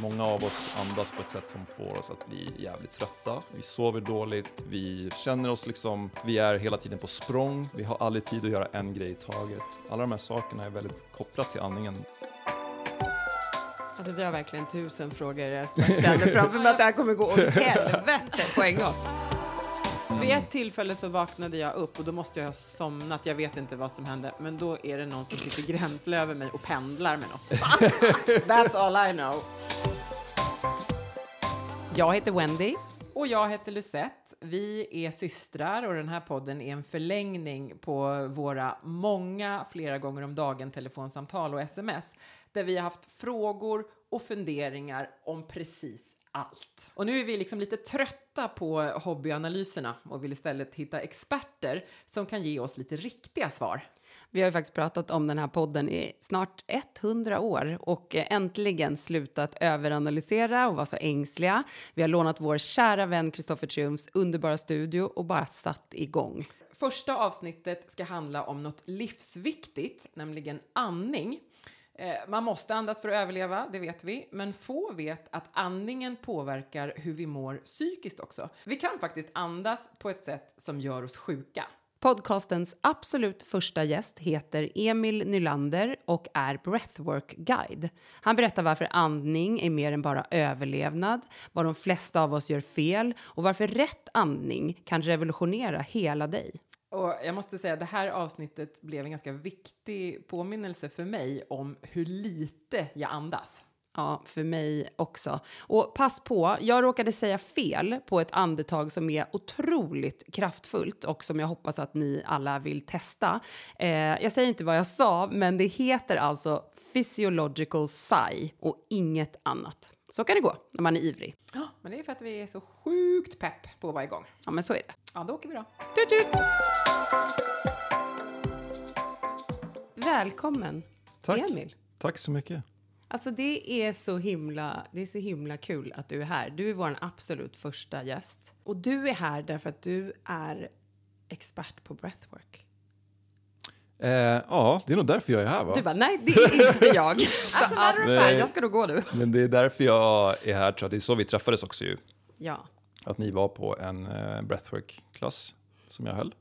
Många av oss andas på ett sätt som får oss att bli jävligt trötta. Vi sover dåligt, vi känner oss liksom, vi är hela tiden på språng, vi har aldrig tid att göra en grej i taget. Alla de här sakerna är väldigt kopplat till andningen. Alltså vi har verkligen tusen frågor. Jag känner framför mig att det här kommer gå åt helvete på en gång. Vid ett tillfälle så vaknade jag upp och då måste jag ha somnat. Jag vet inte vad som hände, men då är det någon som sitter gränsle över mig och pendlar med något. That's all I know. Jag heter Wendy. Och jag heter Lucette. Vi är systrar och den här podden är en förlängning på våra många, flera gånger om dagen telefonsamtal och sms där vi har haft frågor och funderingar om precis allt. Och nu är vi liksom lite trötta på hobbyanalyserna och vill istället hitta experter som kan ge oss lite riktiga svar. Vi har ju faktiskt pratat om den här podden i snart 100 år och äntligen slutat överanalysera och vara så ängsliga. Vi har lånat vår kära vän Kristoffer Triumfs underbara studio och bara satt igång. Första avsnittet ska handla om något livsviktigt, nämligen andning. Eh, man måste andas för att överleva, det vet vi, men få vet att andningen påverkar hur vi mår psykiskt också. Vi kan faktiskt andas på ett sätt som gör oss sjuka. Podcastens absolut första gäst heter Emil Nylander och är breathwork-guide. Han berättar varför andning är mer än bara överlevnad, vad de flesta av oss gör fel och varför rätt andning kan revolutionera hela dig. Och jag måste säga, det här avsnittet blev en ganska viktig påminnelse för mig om hur lite jag andas. Ja, för mig också. Och pass på, jag råkade säga fel på ett andetag som är otroligt kraftfullt och som jag hoppas att ni alla vill testa. Eh, jag säger inte vad jag sa, men det heter alltså physiological sigh och inget annat. Så kan det gå när man är ivrig. Ja, men det är för att vi är så sjukt pepp på varje gång. Ja, men så är det. Ja, då åker vi då. Tut, tut. Välkommen, Tack. Emil. Tack så mycket. Alltså det är så himla, det är så himla kul att du är här. Du är vår absolut första gäst. Och du är här därför att du är expert på breathwork. Eh, ja, det är nog därför jag är här va? Du bara, nej det är inte jag. så Alltså, att, jag ska då gå nu. Men det är därför jag är här tror jag. Det är så vi träffades också ju. Ja. Att ni var på en eh, breathwork-klass som jag höll.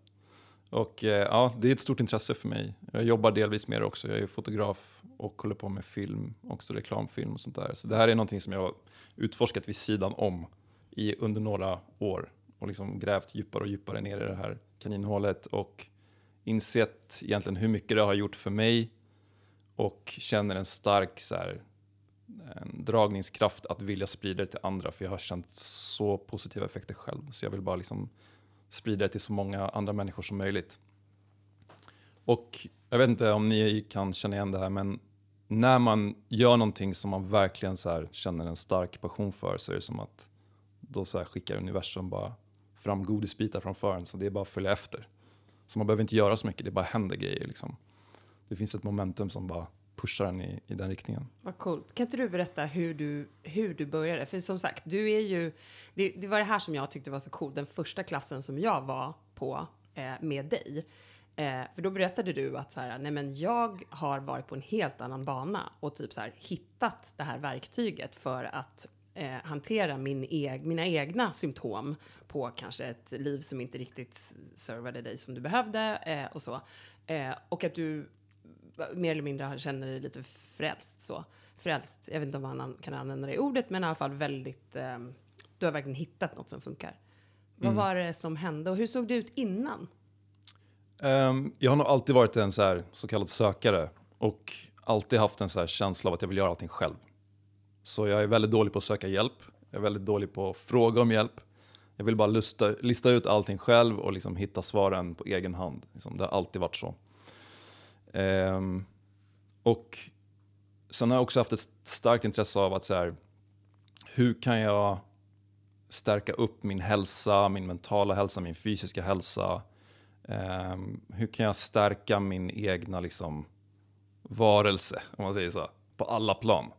Och eh, ja, det är ett stort intresse för mig. Jag jobbar delvis med det också. Jag är fotograf och håller på med film, också reklamfilm och sånt där. Så det här är någonting som jag har utforskat vid sidan om i, under några år och liksom grävt djupare och djupare ner i det här kaninhålet och insett egentligen hur mycket det har gjort för mig och känner en stark så här, en dragningskraft att vilja sprida det till andra för jag har känt så positiva effekter själv så jag vill bara liksom sprida det till så många andra människor som möjligt. Och jag vet inte om ni kan känna igen det här men när man gör någonting som man verkligen så här känner en stark passion för så är det som att då så här skickar universum bara fram godisbitar framför en så det är bara att följa efter. Så man behöver inte göra så mycket, det bara händer grejer liksom. Det finns ett momentum som bara pushar en i, i den riktningen. Vad coolt. Kan inte du berätta hur du, hur du började? För som sagt, du är ju... Det, det var det här som jag tyckte var så coolt. Den första klassen som jag var på eh, med dig. Eh, för då berättade du att så här, nej men jag har varit på en helt annan bana och typ så här hittat det här verktyget för att eh, hantera min eg, mina egna symptom på kanske ett liv som inte riktigt servade dig som du behövde eh, och så. Eh, och att du mer eller mindre känner dig lite frälst så. Frälst, jag vet inte om man an- kan använda det ordet, men i alla fall väldigt, eh, du har verkligen hittat något som funkar. Vad var det som hände och hur såg det ut innan? Ehm, jag har nog alltid varit en så, här, så kallad sökare och alltid haft en så här känsla av att jag vill göra allting själv. Så jag är väldigt dålig på att söka hjälp. Jag är väldigt dålig på att fråga om hjälp. Jag vill bara lista, lista ut allting själv och liksom hitta svaren på egen hand. Liksom, det har alltid varit så. Ehm, och sen har jag också haft ett starkt intresse av att så här, hur kan jag stärka upp min hälsa, min mentala hälsa, min fysiska hälsa. Ehm, hur kan jag stärka min egna liksom, varelse, om man säger så, på alla plan.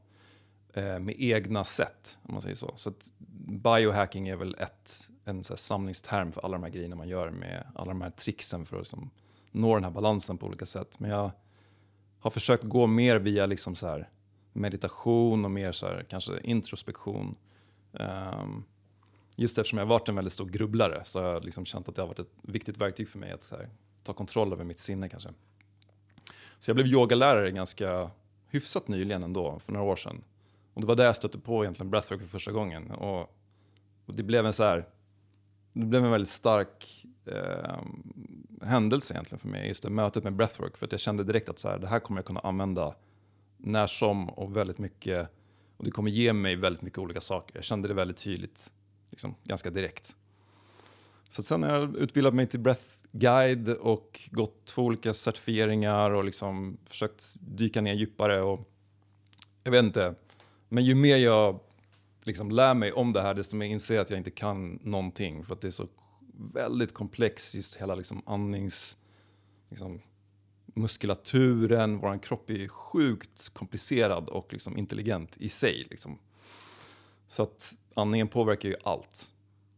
Eh, med egna sätt, om man säger så. Så att biohacking är väl ett, en så här samlingsterm för alla de här grejerna man gör med alla de här tricksen för att liksom, nå den här balansen på olika sätt. Men jag har försökt gå mer via liksom så här, meditation och mer så här, kanske introspektion. Um, just eftersom jag har varit en väldigt stor grubblare så har jag liksom känt att det har varit ett viktigt verktyg för mig att här, ta kontroll över mitt sinne kanske. Så jag blev yogalärare ganska hyfsat nyligen ändå, för några år sedan. Och det var där jag stötte på egentligen breathwork för första gången. Och, och det blev en så här, det blev en väldigt stark eh, händelse egentligen för mig, just det mötet med breathwork. För att jag kände direkt att så här, det här kommer jag kunna använda när som och väldigt mycket. Och det kommer ge mig väldigt mycket olika saker. Jag kände det väldigt tydligt, liksom, ganska direkt. Så sen har jag utbildat mig till breath guide och gått två olika certifieringar och liksom försökt dyka ner djupare. Och jag vet inte, men ju mer jag liksom lär mig om det här, desto mer inser jag att jag inte kan någonting. För att det är så väldigt komplext, just hela liksom andnings... Liksom, muskulaturen, vår kropp är sjukt komplicerad och liksom intelligent i sig. Liksom. Så att andningen påverkar ju allt.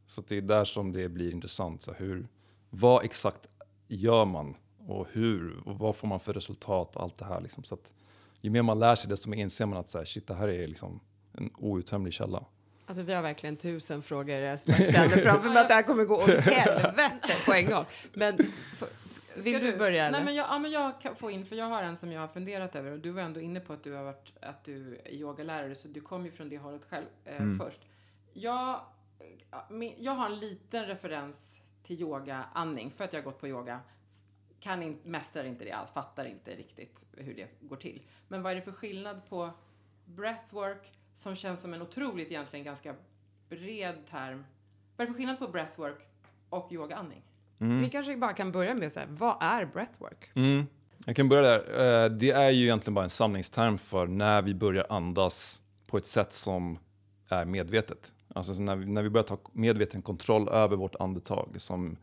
Så det är där som det blir intressant. Så hur, vad exakt gör man och hur och vad får man för resultat allt det här. Liksom. Så att ju mer man lär sig desto mer inser man att så här, shit, det här är liksom en outtömlig källa. Alltså vi har verkligen tusen frågor. Jag känner framför mig att det här kommer gå åt helvete på en gång. Men vill du, börja? Nej, men jag, ja, men jag kan få in, för jag har en som jag har funderat över. Och du var ändå inne på att du har varit, att du är yogalärare, så du kom ju från det hållet själv eh, mm. först. Jag, jag har en liten referens till yoga, andning, för att jag har gått på yoga. Kan in, mästrar inte det alls, fattar inte riktigt hur det går till. Men vad är det för skillnad på breathwork, som känns som en otroligt egentligen ganska bred term. Vad är det för skillnad på breathwork och yogaandning? Mm. Vi kanske bara kan börja med att säga, vad är breathwork? Mm. Jag kan börja där. Eh, det är ju egentligen bara en samlingsterm för när vi börjar andas på ett sätt som är medvetet. Alltså när vi, när vi börjar ta medveten kontroll över vårt andetag som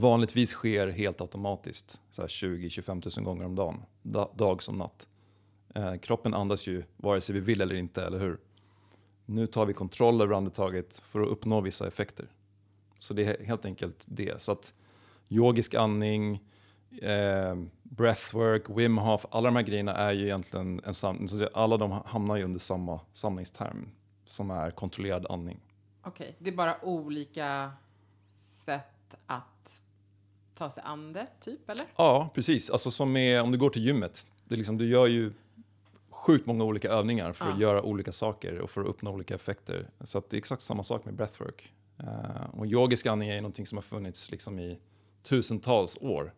vanligtvis sker helt automatiskt, 20-25 000 gånger om dagen, dag som natt. Eh, kroppen andas ju vare sig vi vill eller inte, eller hur? Nu tar vi kontroll över andetaget för att uppnå vissa effekter. Så det är helt enkelt det. Så att yogisk andning, eh, breathwork, Wim Hof, alla de här grejerna är ju egentligen en samling. Så alla de hamnar ju under samma samlingsterm som är kontrollerad andning. Okej, okay. det är bara olika sätt att ta sig an det, typ, eller? Ja, precis. Alltså som med, om du går till gymmet, det är liksom, du gör ju sjukt många olika övningar för ja. att göra olika saker och för att uppnå olika effekter. Så det är exakt samma sak med breathwork. Uh, och yogisk andning är någonting som har funnits liksom i tusentals år.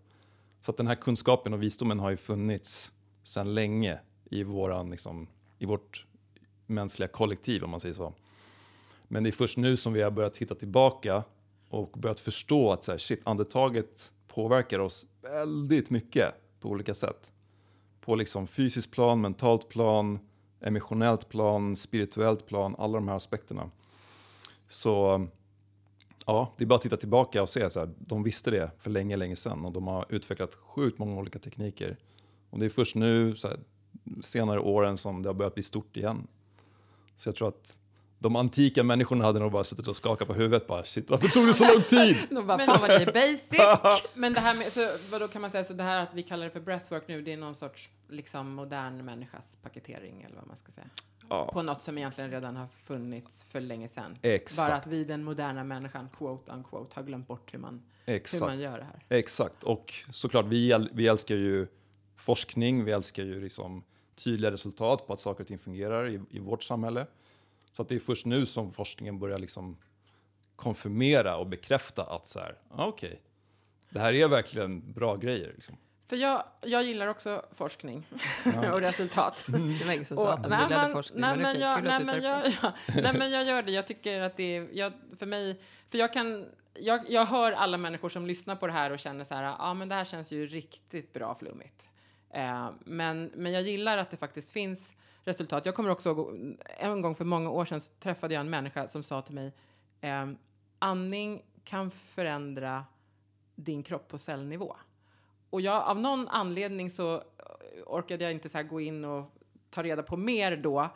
Så att den här kunskapen och visdomen har ju funnits sedan länge i, våran, liksom, i vårt mänskliga kollektiv om man säger så. Men det är först nu som vi har börjat titta tillbaka och börjat förstå att så här, shit, andetaget påverkar oss väldigt mycket på olika sätt på liksom fysiskt plan, mentalt plan, emotionellt plan, spirituellt plan, alla de här aspekterna. Så ja, det är bara att titta tillbaka och se så här, de visste det för länge, länge sedan och de har utvecklat sjukt många olika tekniker. Och det är först nu, så här, senare åren, som det har börjat bli stort igen. Så jag tror att de antika människorna hade nog bara suttit och skakat på huvudet bara shit varför tog det så lång tid? de bara fan vad ni är basic. men det här med, så vad då kan man säga, så det här att vi kallar det för breathwork nu, det är någon sorts liksom modern människas paketering eller vad man ska säga. Ja. På något som egentligen redan har funnits för länge sedan. Exakt. Bara att vi den moderna människan, quote unquote, har glömt bort hur man, hur man gör det här. Exakt, och såklart vi, vi älskar ju forskning, vi älskar ju liksom tydliga resultat på att saker och ting fungerar i, i vårt samhälle. Så att det är först nu som forskningen börjar liksom konfirmera och bekräfta att så här, ah, okej, okay, det här är verkligen bra grejer. Liksom. För jag, jag gillar också forskning ja. och resultat. Det var ingen som sa att de gillade forskning, nej, men, jag, nej, men jag, ja, nej, men jag gör det. Jag tycker att det är, jag, för mig, för jag kan, jag, jag hör alla människor som lyssnar på det här och känner så här, ja ah, men det här känns ju riktigt bra flummigt. Eh, men, men jag gillar att det faktiskt finns resultat. Jag kommer också ihåg, en gång för många år sedan träffade jag en människa som sa till mig, eh, andning kan förändra din kropp på cellnivå. Och jag, av någon anledning så orkade jag inte så gå in och ta reda på mer då.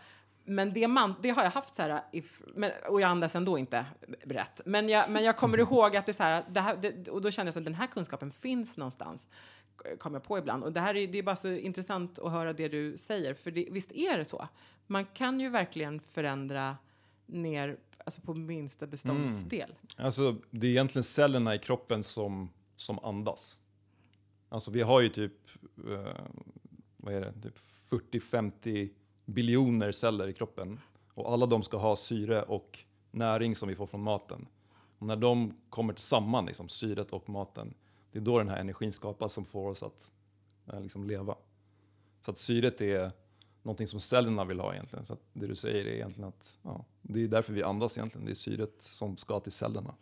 Men det, man, det har jag haft så här, if, men, och jag andas ändå inte rätt. Men jag, men jag kommer ihåg att det är så här, det här det, och då kände jag att den här kunskapen finns någonstans kom jag på ibland. Och det här är, det är bara så intressant att höra det du säger, för det, visst är det så? Man kan ju verkligen förändra ner alltså på minsta beståndsdel. Mm. Alltså, det är egentligen cellerna i kroppen som, som andas. Alltså vi har ju typ, eh, vad är det, typ 40-50 biljoner celler i kroppen. Och alla de ska ha syre och näring som vi får från maten. Och när de kommer samman, liksom, syret och maten, det är då den här energin skapas som får oss att eh, liksom leva. Så att syret är någonting som cellerna vill ha egentligen. Så att det du säger är egentligen att ja, det är därför vi andas egentligen. Det är syret som ska till cellerna.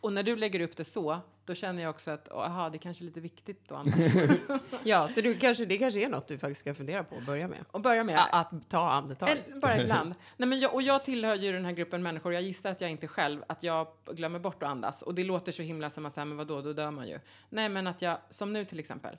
Och när du lägger upp det så, då känner jag också att aha, det kanske är lite viktigt att andas. Ja, så du kanske, det kanske är något du faktiskt ska fundera på att börja med. och börja med. A- Att ta andetag. Bara ibland. Nej, men jag, och jag tillhör ju den här gruppen människor, jag gissar att jag inte själv, att jag glömmer bort att andas. Och det låter så himla som att, så här, men vadå, då dör man ju. Nej, men att jag, som nu till exempel,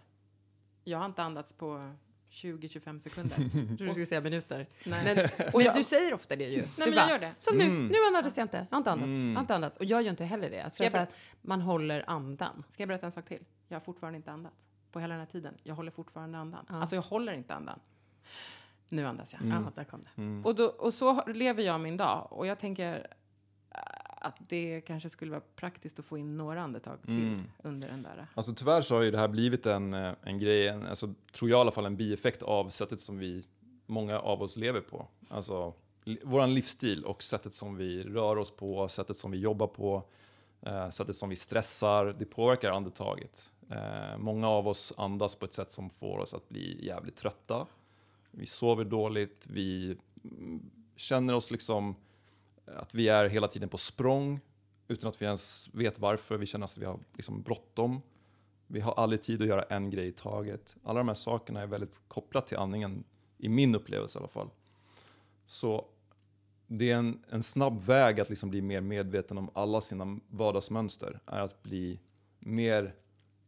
jag har inte andats på 20-25 sekunder. Jag trodde du skulle säga minuter. Nej. Men, Och men jag- du säger ofta det ju. Nej, du men jag gör det. Som nu, Mm. nu andades jag inte. Jag har inte andats. Mm. Jag inte andats. Och jag gör inte heller det. Jag tror jag för att man håller andan. Ska jag berätta en sak till? Jag har fortfarande inte andats. På hela den här tiden. Jag håller fortfarande andan. Ja. Alltså jag håller inte andan. Nu andas jag. Ja, där kom det. Mm. Och, då, och så lever jag min dag. Och jag tänker att det kanske skulle vara praktiskt att få in några andetag till Mm. under den där. Alltså tyvärr så har ju det här blivit en, eh, en grej, en, alltså, tror jag i alla fall en bieffekt av sättet som vi, många av oss lever på. Alltså li, våran livsstil och sättet som vi rör oss på, sättet som vi jobbar på, eh, sättet som vi stressar, det påverkar andetaget. Eh, många av oss andas på ett sätt som får oss att bli jävligt trötta. Vi sover dåligt, vi mm, känner oss liksom att vi är hela tiden på språng utan att vi ens vet varför. Vi känner att vi har liksom bråttom. Vi har aldrig tid att göra en grej i taget. Alla de här sakerna är väldigt kopplat till andningen, i min upplevelse i alla fall. Så det är en, en snabb väg att liksom bli mer medveten om alla sina vardagsmönster, är att bli mer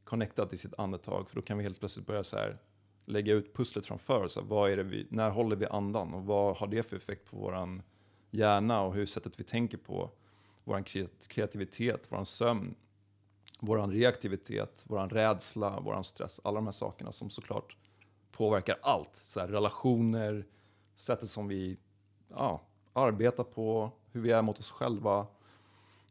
connectad till sitt andetag. För då kan vi helt plötsligt börja så här, lägga ut pusslet framför oss. Vad är det vi, när håller vi andan och vad har det för effekt på våran hjärna och hur sättet vi tänker på vår kreativitet, vår sömn, vår reaktivitet, vår rädsla, vår stress. Alla de här sakerna som såklart påverkar allt. Så här, relationer, sättet som vi ja, arbetar på, hur vi är mot oss själva.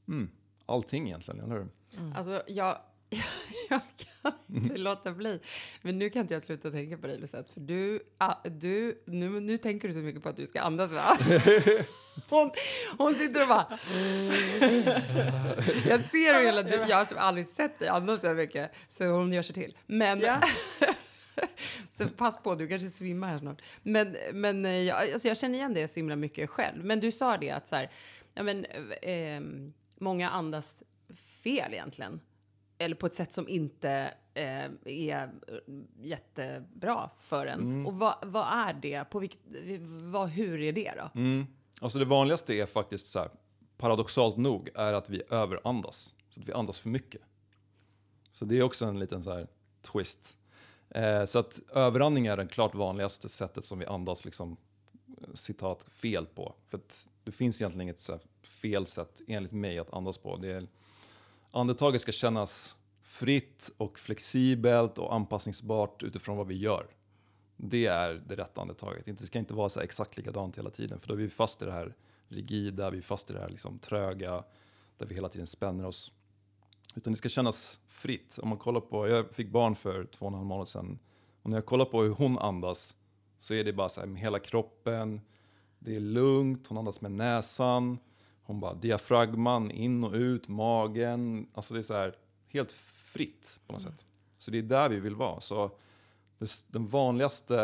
Mm, allting egentligen, eller hur? Mm. Alltså, jag, jag kan inte låta bli. Men nu kan inte jag sluta tänka på dig, Lucette. För du, ah, du nu, nu tänker du så mycket på att du ska andas, va? Hon, hon sitter och bara... Jag ser hur hela tiden. Jag har typ aldrig sett dig andas så här mycket. Så hon gör sig till. Men... Ja. så pass på, du kanske svimmar här snart. Men, men eh, jag, alltså jag känner igen det så himla mycket själv. Men du sa det att så här, ja, men, eh, ehm, många andas fel egentligen. Eller på ett sätt som inte eh, är eh, jättebra för en. Och vad, vad är det? På vilket, vad, hur är det då? Mm. Alltså det vanligaste är faktiskt så här, paradoxalt nog, är att vi överandas. Så att vi andas för mycket. Så det är också en liten så här twist. Eh, så att överandning är det klart vanligaste sättet som vi andas liksom, citat, fel på. För att det finns egentligen inget så fel sätt, enligt mig, att andas på. Det är, andetaget ska kännas fritt och flexibelt och anpassningsbart utifrån vad vi gör. Det är det rätta andetaget. Det ska inte vara så exakt likadant hela tiden, för då är vi fast i det här rigida, vi är fast i det här liksom tröga, där vi hela tiden spänner oss. Utan det ska kännas fritt. Om man kollar på, jag fick barn för två och en halv månad sedan, och när jag kollar på hur hon andas, så är det bara så här med hela kroppen, det är lugnt, hon andas med näsan, hon bara diafragman in och ut, magen, alltså det är så här helt fritt på något sätt. Så det är där vi vill vara. Så det, den vanligaste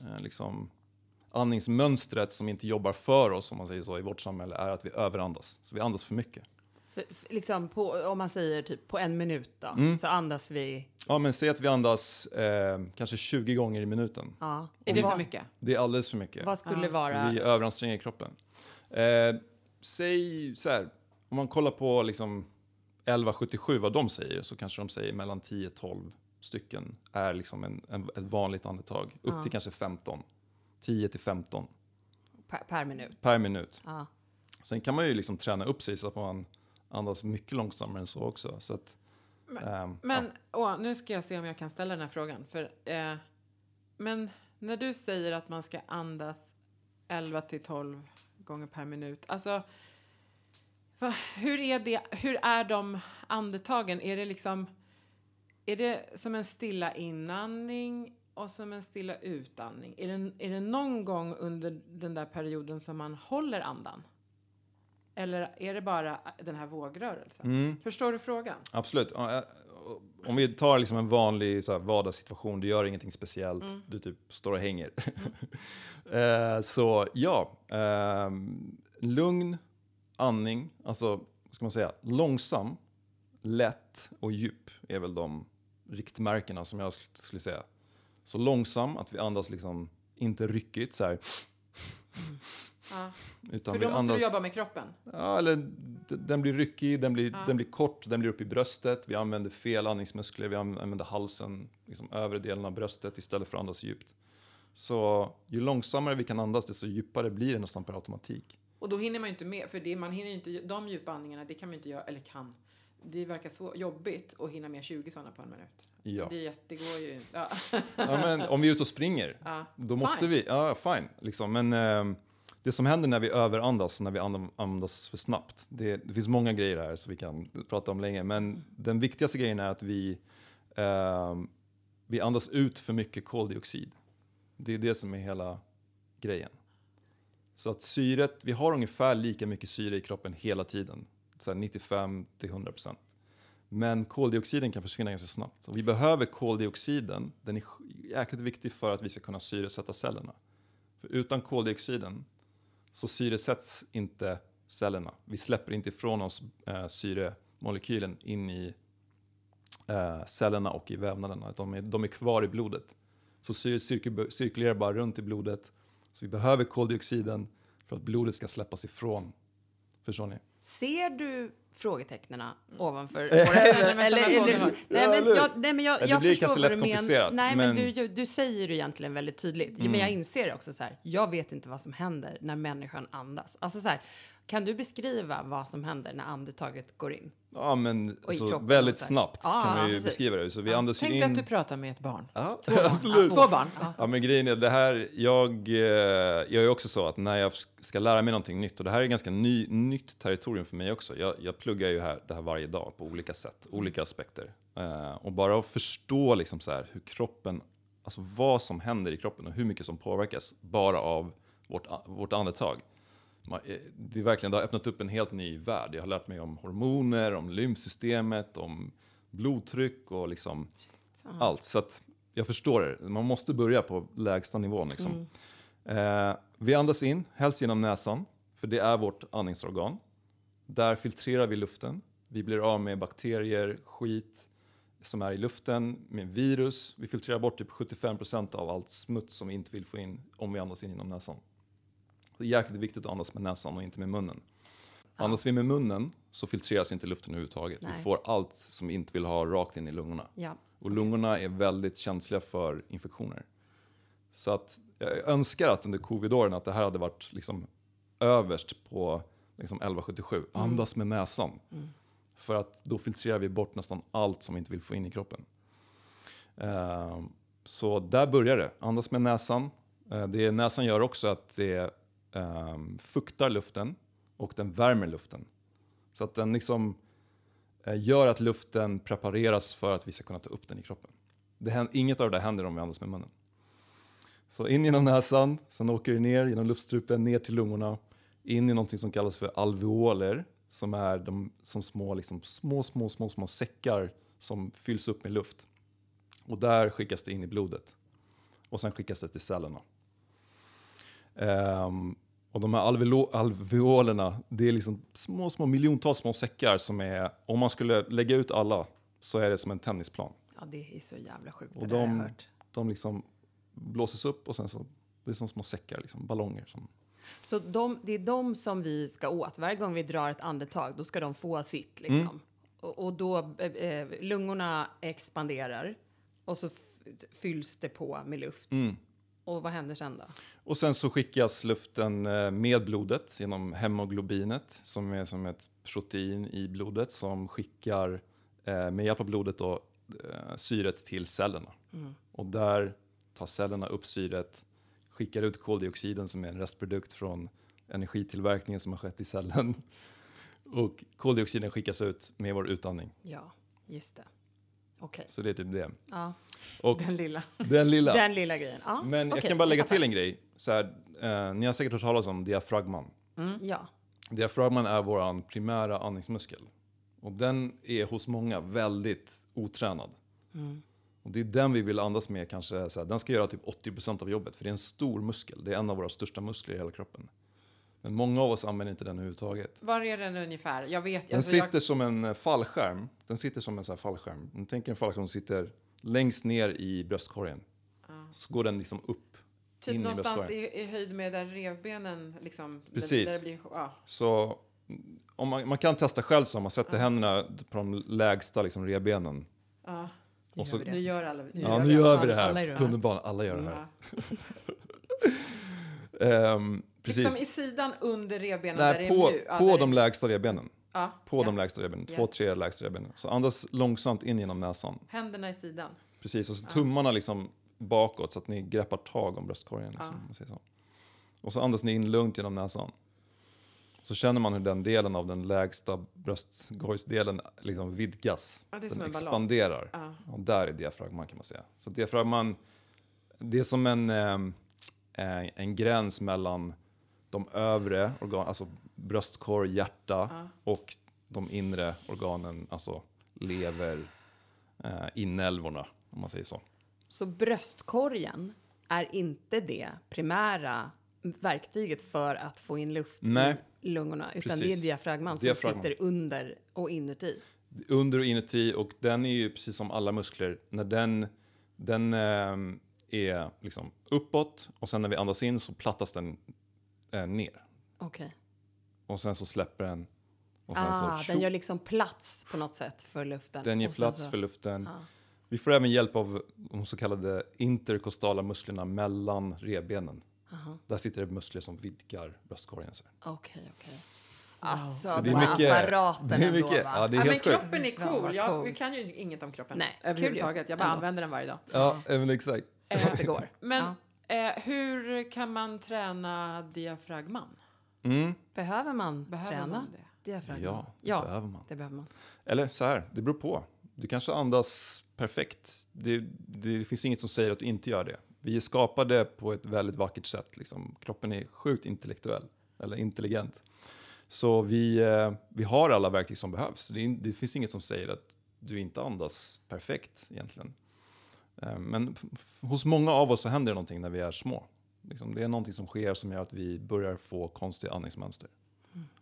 eh, liksom, andningsmönstret som inte jobbar för oss, om man säger så, i vårt samhälle är att vi överandas. Så vi andas för mycket. För, för, liksom på, om man säger typ på en minut då, Mm. så andas vi... Ja, men säg att vi andas eh, kanske 20 gånger i minuten. Ja. Är det för mycket? Det är alldeles för mycket. Vad skulle Ja. vara... För vi överanstränger kroppen. Eh, säg så här, om man kollar på liksom 1177 vad de säger så kanske de säger mellan 10-12 stycken är liksom en, en, ett vanligt andetag. Upp Ja. till kanske 15. 10 till 15 Per, per minut. per minut. Ja. Sen kan man ju liksom träna upp sig så att man andas mycket långsammare än så också. Så att, Ehm, Men åh, nu ska jag se om jag kan ställa den här frågan. För, eh, men när du säger att man ska andas 11 till 12 gånger per minut. Alltså, va, hur, är det, hur är de andetagen? Är det liksom... Är det som en stilla inandning och som en stilla utandning? Är det, är det någon gång under den där perioden som man håller andan? Eller är det bara den här vågrörelsen? Mm. Förstår du frågan? Absolut. Eh, Om vi tar liksom en vanlig så här, vardagssituation, du gör ingenting speciellt, Mm. du typ står och hänger. Eh, så ja, ehm, lugn andning, alltså vad ska man säga, långsam, lätt och djup är väl de riktmärkena som jag sk- skulle säga. Så långsam, att vi andas liksom inte ryckigt så här, Ja. utan För då måste andas... du jobba med kroppen. Ja, eller den blir ryckig, den blir, Ja. den blir kort, den blir upp i bröstet. Vi använder fel andningsmuskler, vi an- använder halsen, liksom övre delen av bröstet istället för att andas djupt. Så ju långsammare vi kan andas, desto djupare blir det nästan per automatik. Och då hinner man ju inte med, för det, man hinner inte, de djupa andningarna, det kan man ju inte göra, eller kan. Det verkar så jobbigt att hinna med 20 sådana på en minut. Ja. Det, det går ju ja. ja, men om vi är ute och springer, ja. då måste Fine. vi, ja fine, liksom. men ehm, det som händer när vi överandas och när vi andas för snabbt, det, det finns många grejer här som vi kan prata om länge, men den viktigaste grejen är att vi, ehm, vi andas ut för mycket koldioxid. Det är det som är hela grejen. Så att syret, vi har ungefär lika mycket syre i kroppen hela tiden, så här 95 till 100 procent. Men koldioxiden kan försvinna ganska snabbt. Och vi behöver koldioxiden, den är jäkligt viktig för att vi ska kunna syresätta cellerna. För utan koldioxiden så syresätts inte cellerna. Vi släpper inte ifrån oss eh, syremolekylen in i eh, cellerna och i vävnaderna. De är, de är kvar i blodet. Så syret cirkul- cirkulerar bara runt i blodet. Så vi behöver koldioxiden för att blodet ska släppas ifrån. Förstår ni? Ser du frågetecknen ovanför våra huvuden? med samma frågor. nej, Ja, men jag, nej, men jag, Ja, det jag blir förstår kanske vad lätt du menar. komplicerat, Nej, men, men- du, du säger det egentligen väldigt tydligt. Mm. Men jag inser det också så här, jag vet inte vad som händer när människan andas. Alltså så här, kan du beskriva vad som händer när andetaget går in? Ja, men alltså, väldigt snabbt Ja, kan man ju precis. beskriva det. Så vi Ja. andas ju Tänk in... att du pratar med ett barn. Ja, Två barn. absolut. Två barn. Ja. Ja, men grejen är, det här, jag eh, jag är också så att när jag ska lära mig någonting nytt, och det här är ganska ny, nytt territorium för mig också. Jag, jag pluggar ju här, det här varje dag på olika sätt, olika aspekter. Eh, och bara att förstå liksom så här, hur kroppen, alltså vad som händer i kroppen och hur mycket som påverkas bara av vårt, vårt andetag. Eh, Det är verkligen, det har öppnat upp en helt ny värld. Jag har lärt mig om hormoner, om lymfsystemet, om blodtryck och liksom allt. Så att jag förstår det. Man måste börja på lägsta nivån. Liksom. Eh, vi andas in, helst genom näsan, för det är vårt andningsorgan. Där filtrerar vi luften. Vi blir av med bakterier, skit som är i luften, med virus. Vi filtrerar bort typ 75% av allt smuts som vi inte vill få in om vi andas in genom näsan. Det är jäkligt viktigt att andas med näsan och inte med munnen. Andas vi med munnen så filtreras inte luften överhuvudtaget. Nej. Vi får allt som vi inte vill ha rakt in i lungorna. Ja. Och lungorna är väldigt känsliga för infektioner. Så att jag önskar att under covidåren att det här hade varit liksom överst på liksom 1177. Andas med näsan. För att då filtrerar vi bort nästan allt som vi inte vill få in i kroppen. Ehm, så där börjar det. Andas med näsan. Eh, det näsan gör också att det um, fuktar luften och den värmer luften. Så att den liksom uh, gör att luften prepareras för att vi ska kunna ta upp den i kroppen. Det händer, inget av det där händer om vi andas med munnen. Så in genom näsan, sen åker det ner genom luftstrupen, ner till lungorna, in i någonting som kallas för alveoler, som är de som små, liksom, små, små, små, små säckar som fylls upp med luft. Och där skickas det in i blodet. Och sen skickas det till cellerna. Ehm, och de här alvelo- alveolerna, det är liksom små, små miljontals små säckar som är, om man skulle lägga ut alla, så är det som en tennisplan. ja, det är så jävla sjukt. Och det där har jag de- hört. De liksom blåses upp och sen så, det är som små säckar, liksom, ballonger. Som, Så de, det är de som vi ska åt. Varje gång vi drar ett andetag, då ska de få sitt. Mm. Liksom. Och, och då, eh, eh, lungorna expanderar och så fylls det på med luft. Mm. Och vad händer sen då? Och sen så skickas luften eh, med blodet genom hemoglobinet som är som ett protein i blodet som skickar eh, med hjälp av blodet då, eh, syret till cellerna. Mm. Och där tar cellerna upp syret, skickar ut koldioxiden som är en restprodukt från energitillverkningen som har skett i cellen. Och koldioxiden skickas ut med vår utandning. Ja, just det. Okej. Så det är typ det. Ja. Och Den lilla. den lilla. Den lilla grejen. Ja. Men jag okej, kan bara lägga till en grej. Så här, eh, ni har säkert hört talas om diafragman. Ja. Diafragman är vår primära andningsmuskel. Och den är hos många väldigt otränad. Mm. Och det är den vi vill andas med kanske. Så här, den ska göra typ 80% av jobbet. För det är en stor muskel. Det är en av våra största muskler i hela kroppen. Men många av oss använder inte den överhuvudtaget. Var är den ungefär? Jag vet. Den alltså, sitter jag, som en eh, fallskärm. Den sitter som en så här fallskärm. Tänker en fallskärm som sitter längst ner i bröstkorgen. Ja. Så går den liksom upp. typ in i någonstans bröstkorgen. i, i höjd med där revbenen liksom. där- Precis. Där det blir, ja. Så om man, man kan testa själv så om man sätter händerna på de lägsta liksom, revbenen. ja. Nu Och så- gör vi Nu det. gör alla Nu Ja, gör nu vi gör det. vi det Alla här. gör det här. Tunnelbanan, alla gör det här. Ja. Precis. Liksom i sidan under revbenen där det Nej, är på, mjuk. Ja, på där de är- lägsta revbenen. ja, På ja. de lägsta revbenen. Två, Yes. tre lägsta revbenen. Så andas långsamt in genom näsan. Händerna i sidan. Precis, och så tummarna liksom bakåt så att ni greppar tag om bröstkorgen. Liksom, så. Och så andas ni in lugnt genom näsan. Så känner man hur den delen av den lägsta bröstkorgsdelen liksom vidgas. Ja, är den expanderar. Ja. Och där är diafragman kan man säga. Så diafragman, det är som en, ehm, eh, en gräns mellan de övre organen, alltså bröstkorg, hjärta Ja. och de inre organen, alltså lever, eh, inälvorna om man säger så. Så bröstkorgen är inte det primära verktyget för att få in luft Nej. i lungorna, utan Precis. det är diafragman som Diafragman. sitter under och inuti. Under och inuti och den är ju precis som alla muskler, när den, den ehm, är liksom uppåt och sen när vi andas in så plattas den eh, ner. Okej. Och sen så släpper den. Och sen Ah, så, den gör liksom plats på något sätt för luften. Den ger plats så- för luften. Ah. Vi får även hjälp av de så kallade interkostala musklerna mellan revbenen. Aha. Där sitter det muskler som vidgar bröstkorgen. Okej, okej. Alltså, Så det är mycket- apparaten det är ändå, mycket- va? ja, det är Ja, men helt sjukt. kroppen är cool. Jag, vi kan ju inget om kroppen Nej, överhuvudtaget. Jag bara ju. använder den varje dag. Ja, men exakt. Så det går. Men Ja. Eh, hur kan man träna diafragman? Mm. Behöver man Behöver träna man det? diafragman? Ja, det ja behöver man. det behöver man. Eller så här, det beror på. Du kanske andas perfekt. Det, det finns inget som säger att du inte gör det. Vi är skapade på ett väldigt vackert sätt. Liksom. Kroppen är sjukt intellektuell, eller intelligent. Så vi, eh, vi har alla verktyg som behövs. Det, det finns inget som säger att du inte andas perfekt egentligen. Eh, Men hos många av oss så händer det någonting när vi är små. Liksom, det är någonting som sker som gör att vi börjar få konstiga andningsmönster.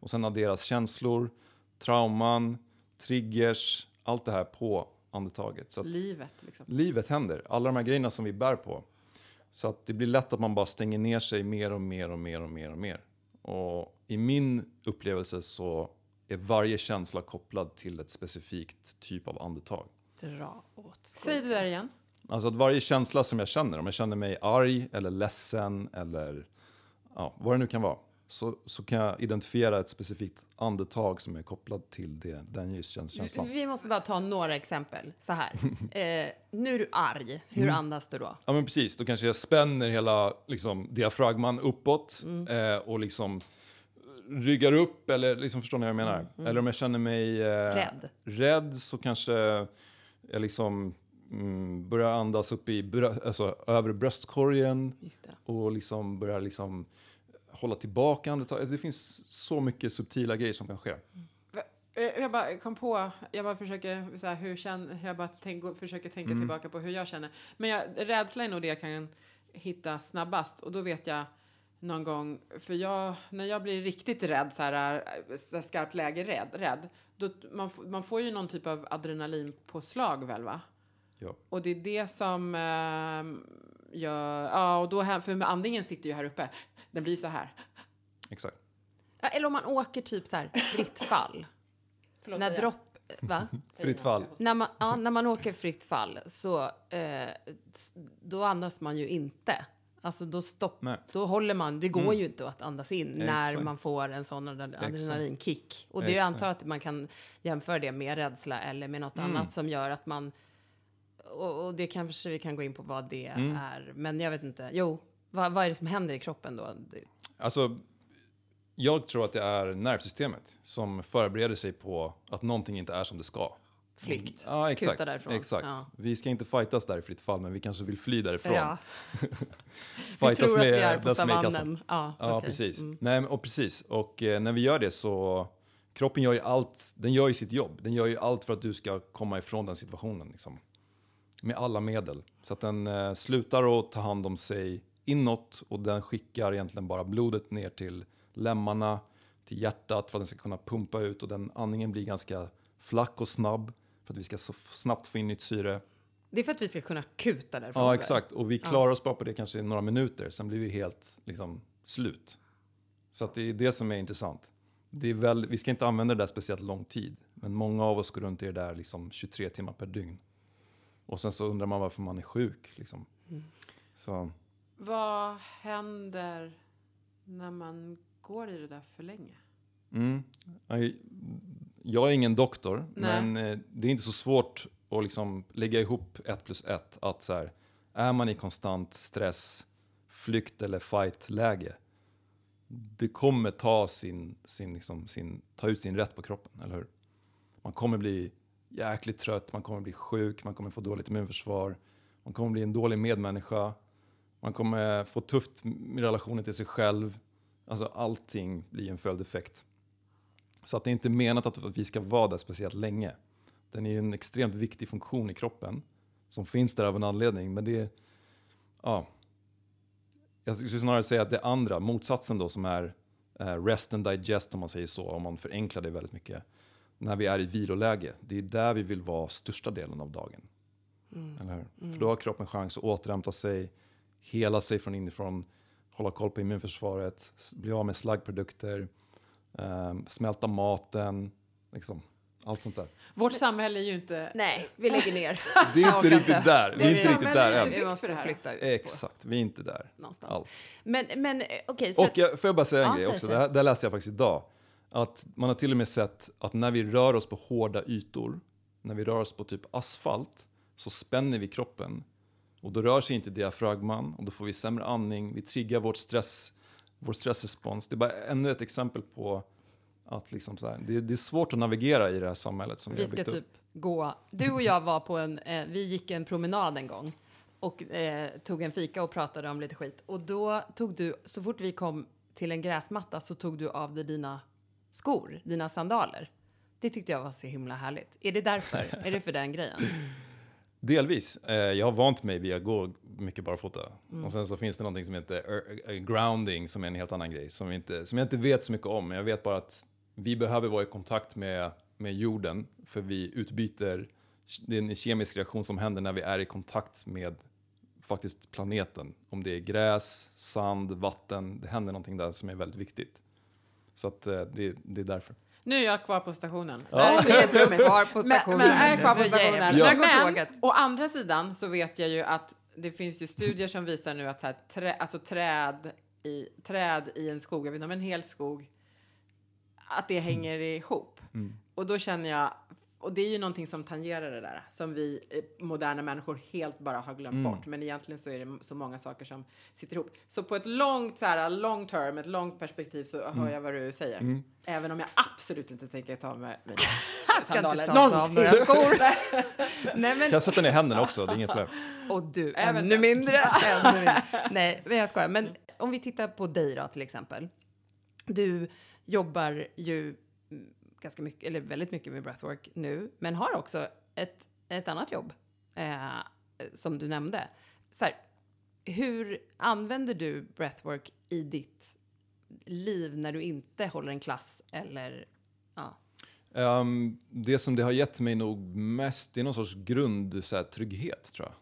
Och sen adderas känslor, trauman, triggers, allt det här på andetaget. Så att Livet liksom. livet händer, alla de här grejerna som vi bär på. Så att det blir lätt att man bara stänger ner sig mer och mer och mer och mer och mer. Och i min upplevelse så är varje känsla kopplad till ett specifikt typ av andetag. Dra åt skogen. Säg det där igen. Alltså att varje känsla som jag känner, om jag känner mig arg eller ledsen eller ja, vad det nu kan vara, så, så kan jag identifiera ett specifikt andetag som är kopplat till det, den just känslan. vi måste bara ta några exempel. Så här. Eh, nu är du arg. Hur Mm. andas du då? Ja men precis, då kanske jag spänner hela liksom, diafragman uppåt Mm. eh, och liksom ryggar upp eller liksom förstår ni vad jag menar? Eller om jag känner mig eh, Mm, Rädd. rädd så kanske jag liksom mm, börjar andas upp i brö- alltså, övre bröstkorgen Just det. och liksom börjar liksom hålla tillbaka andetaget. Det finns så mycket subtila grejer som kan ske. Eh, Jag bara kom på, jag bara försöker, så här, hur känner, jag bara tänk, försöker tänka Mm. tillbaka på hur jag känner. Men jag, rädsla är nog det jag kan hitta snabbast och då vet jag någon gång, för jag, när jag blir riktigt rädd, så här, så här skarpt läge rädd, rädd då, man, man får ju någon typ av adrenalinpåslag väl va? Ja. Och det är det som eh, gör, ja och då, här, för andningen sitter ju här uppe, den blir så här. Exakt. Ja, eller om man åker typ så här fritt fall. Förlåt, när dropp... Va? Fritt fall. När man, ja, när man åker fritt fall så eh, då andas man ju inte Alltså då, stopp, Nej. då håller man, det går Mm. ju inte att andas in när Exakt. man får en sån adre- adrenalinkick. Och det jag Exakt. antar att man kan jämföra det med rädsla eller med något Mm. annat som gör att man, och, och det kanske vi kan gå in på vad det Mm. är, men jag vet inte. Jo, vad, vad är det som händer i kroppen då? Alltså, jag tror att det är nervsystemet som förbereder sig på att någonting inte är som det ska. flykt. Ja, exakt. Kuta därifrån. exakt. Ja. Vi ska inte fightas där i fritt fall, men vi kanske vill fly därifrån. Ja. Vi tror att vi är på savannen. Ja, Ja, precis. Mm. Nej, och precis. Och eh, när vi gör det så, kroppen gör ju allt, den gör ju sitt jobb. Den gör ju allt för att du ska komma ifrån den situationen. Liksom. Med alla medel. Så att den eh, slutar att ta hand om sig inåt och den skickar egentligen bara blodet ner till lemmarna, till hjärtat för att den ska kunna pumpa ut och den andningen blir ganska flack och snabb för att vi ska så snabbt få in nytt syre. Det är för att vi ska kunna kuta därifrån. Ja, exakt. Och vi klarar oss bara på det kanske i några minuter, sen blir vi helt liksom, slut. Så att det är det som är intressant. Det är väl, vi ska inte använda det där speciellt lång tid, men många av oss går runt i det där liksom 23 timmar per dygn. Och sen så undrar man varför man är sjuk. Liksom. Mm. Så, Vad händer när man går i det där för länge? mm. Jag- är ingen doktor, Nej. men eh, det är inte så svårt att liksom lägga ihop ett plus ett. Att så här, är man i konstant stress, flykt eller fight-läge, det kommer ta, sin, sin, liksom, sin, ta ut sin rätt på kroppen, eller hur? Man kommer bli jäkligt trött, man kommer bli sjuk, man kommer få dåligt immunförsvar, man kommer bli en dålig medmänniska, man kommer få tufft med relationen till sig själv. Alltså allting blir en följdeffekt. Så att det är inte menat att, vi ska vara där speciellt länge. Den är ju en extremt viktig funktion i kroppen som finns där av en anledning, men det är, ja, jag skulle snarare säga att det andra, motsatsen då som är eh, rest and digest om man säger så, om man förenklar det väldigt mycket. När vi är i viloläge, det är där vi vill vara största delen av dagen. Mm. Eller hur? För då har kroppen chans att återhämta sig, hela sig från inifrån, hålla koll på immunförsvaret, bli av med slaggprodukter, ehm, smälta maten, liksom, allt sånt där. Vårt samhälle är ju inte... Nej, vi lägger ner. Det är inte riktigt där, vi är inte riktigt där än. Vi måste flytta ut Exakt, vi är inte där någonstans. alls. Men, men eh, okej, så Och att, jag, får jag bara säga en Ja, grej också, det här, det här läste jag faktiskt idag. Att man har till och med sett att när vi rör oss på hårda ytor, när vi rör oss på typ asfalt, så spänner vi kroppen. Och då rör sig inte diafragman och då får vi sämre andning, vi triggar vårt stress, vår stressrespons. Det är bara ännu ett exempel på att liksom så här, det, det är svårt att navigera i det här samhället som vi, vi har ska byggt upp. typ gå. Du och jag var på en, eh, vi gick en promenad en gång och eh, tog en fika och pratade om lite skit. Och då tog du, så fort vi kom till en gräsmatta så tog du av dig dina skor, dina sandaler. Det tyckte jag var så himla härligt. Är det därför? är det för den grejen? Delvis. Eh, jag har vant mig vid att gå mycket barfota. Mm. Och sen så finns det någonting som heter grounding som är en helt annan grej. Som, inte, som jag inte vet så mycket om. Men jag vet bara att vi behöver vara i kontakt med, med jorden. För vi utbyter, det är en kemisk reaktion som händer när vi är i kontakt med faktiskt planeten. Om det är gräs, sand, vatten. Det händer någonting där som är väldigt viktigt. Så att eh, det, det är därför. Nu är jag kvar på stationen. Ja. Där är resrummet. Kvar på Men, stationen. men jag är kvar på stationen. Ja. Men å andra sidan så vet jag ju att det finns ju studier som visar nu att så här, trä, alltså träd, i, träd i en skog, jag vet inte om en hel skog, att det hänger ihop. Mm. Och då känner jag, och det är ju någonting som tangerar det där, som vi eh, moderna människor helt bara har glömt Mm. bort. Men egentligen så är det så många saker som sitter ihop. Så på ett långt, så här, long term, ett långt perspektiv så hör jag vad du säger. Mm. Även om jag absolut inte tänker ta med mina ska inte ta av några skor. Nej, men Kan jag sätta ner händerna också? Det är inget problem. Och du Även ännu mindre. ännu mindre. Nej, men jag skojar. Men om vi tittar på dig då till exempel. Du jobbar ju mm, ganska mycket, eller väldigt mycket med breathwork nu, men har också ett, ett annat jobb eh, som du nämnde. Så här, hur använder du breathwork i ditt liv när du inte håller en klass eller ja, Um, det som det har gett mig nog mest, det är någon sorts grund, så här, trygghet tror jag.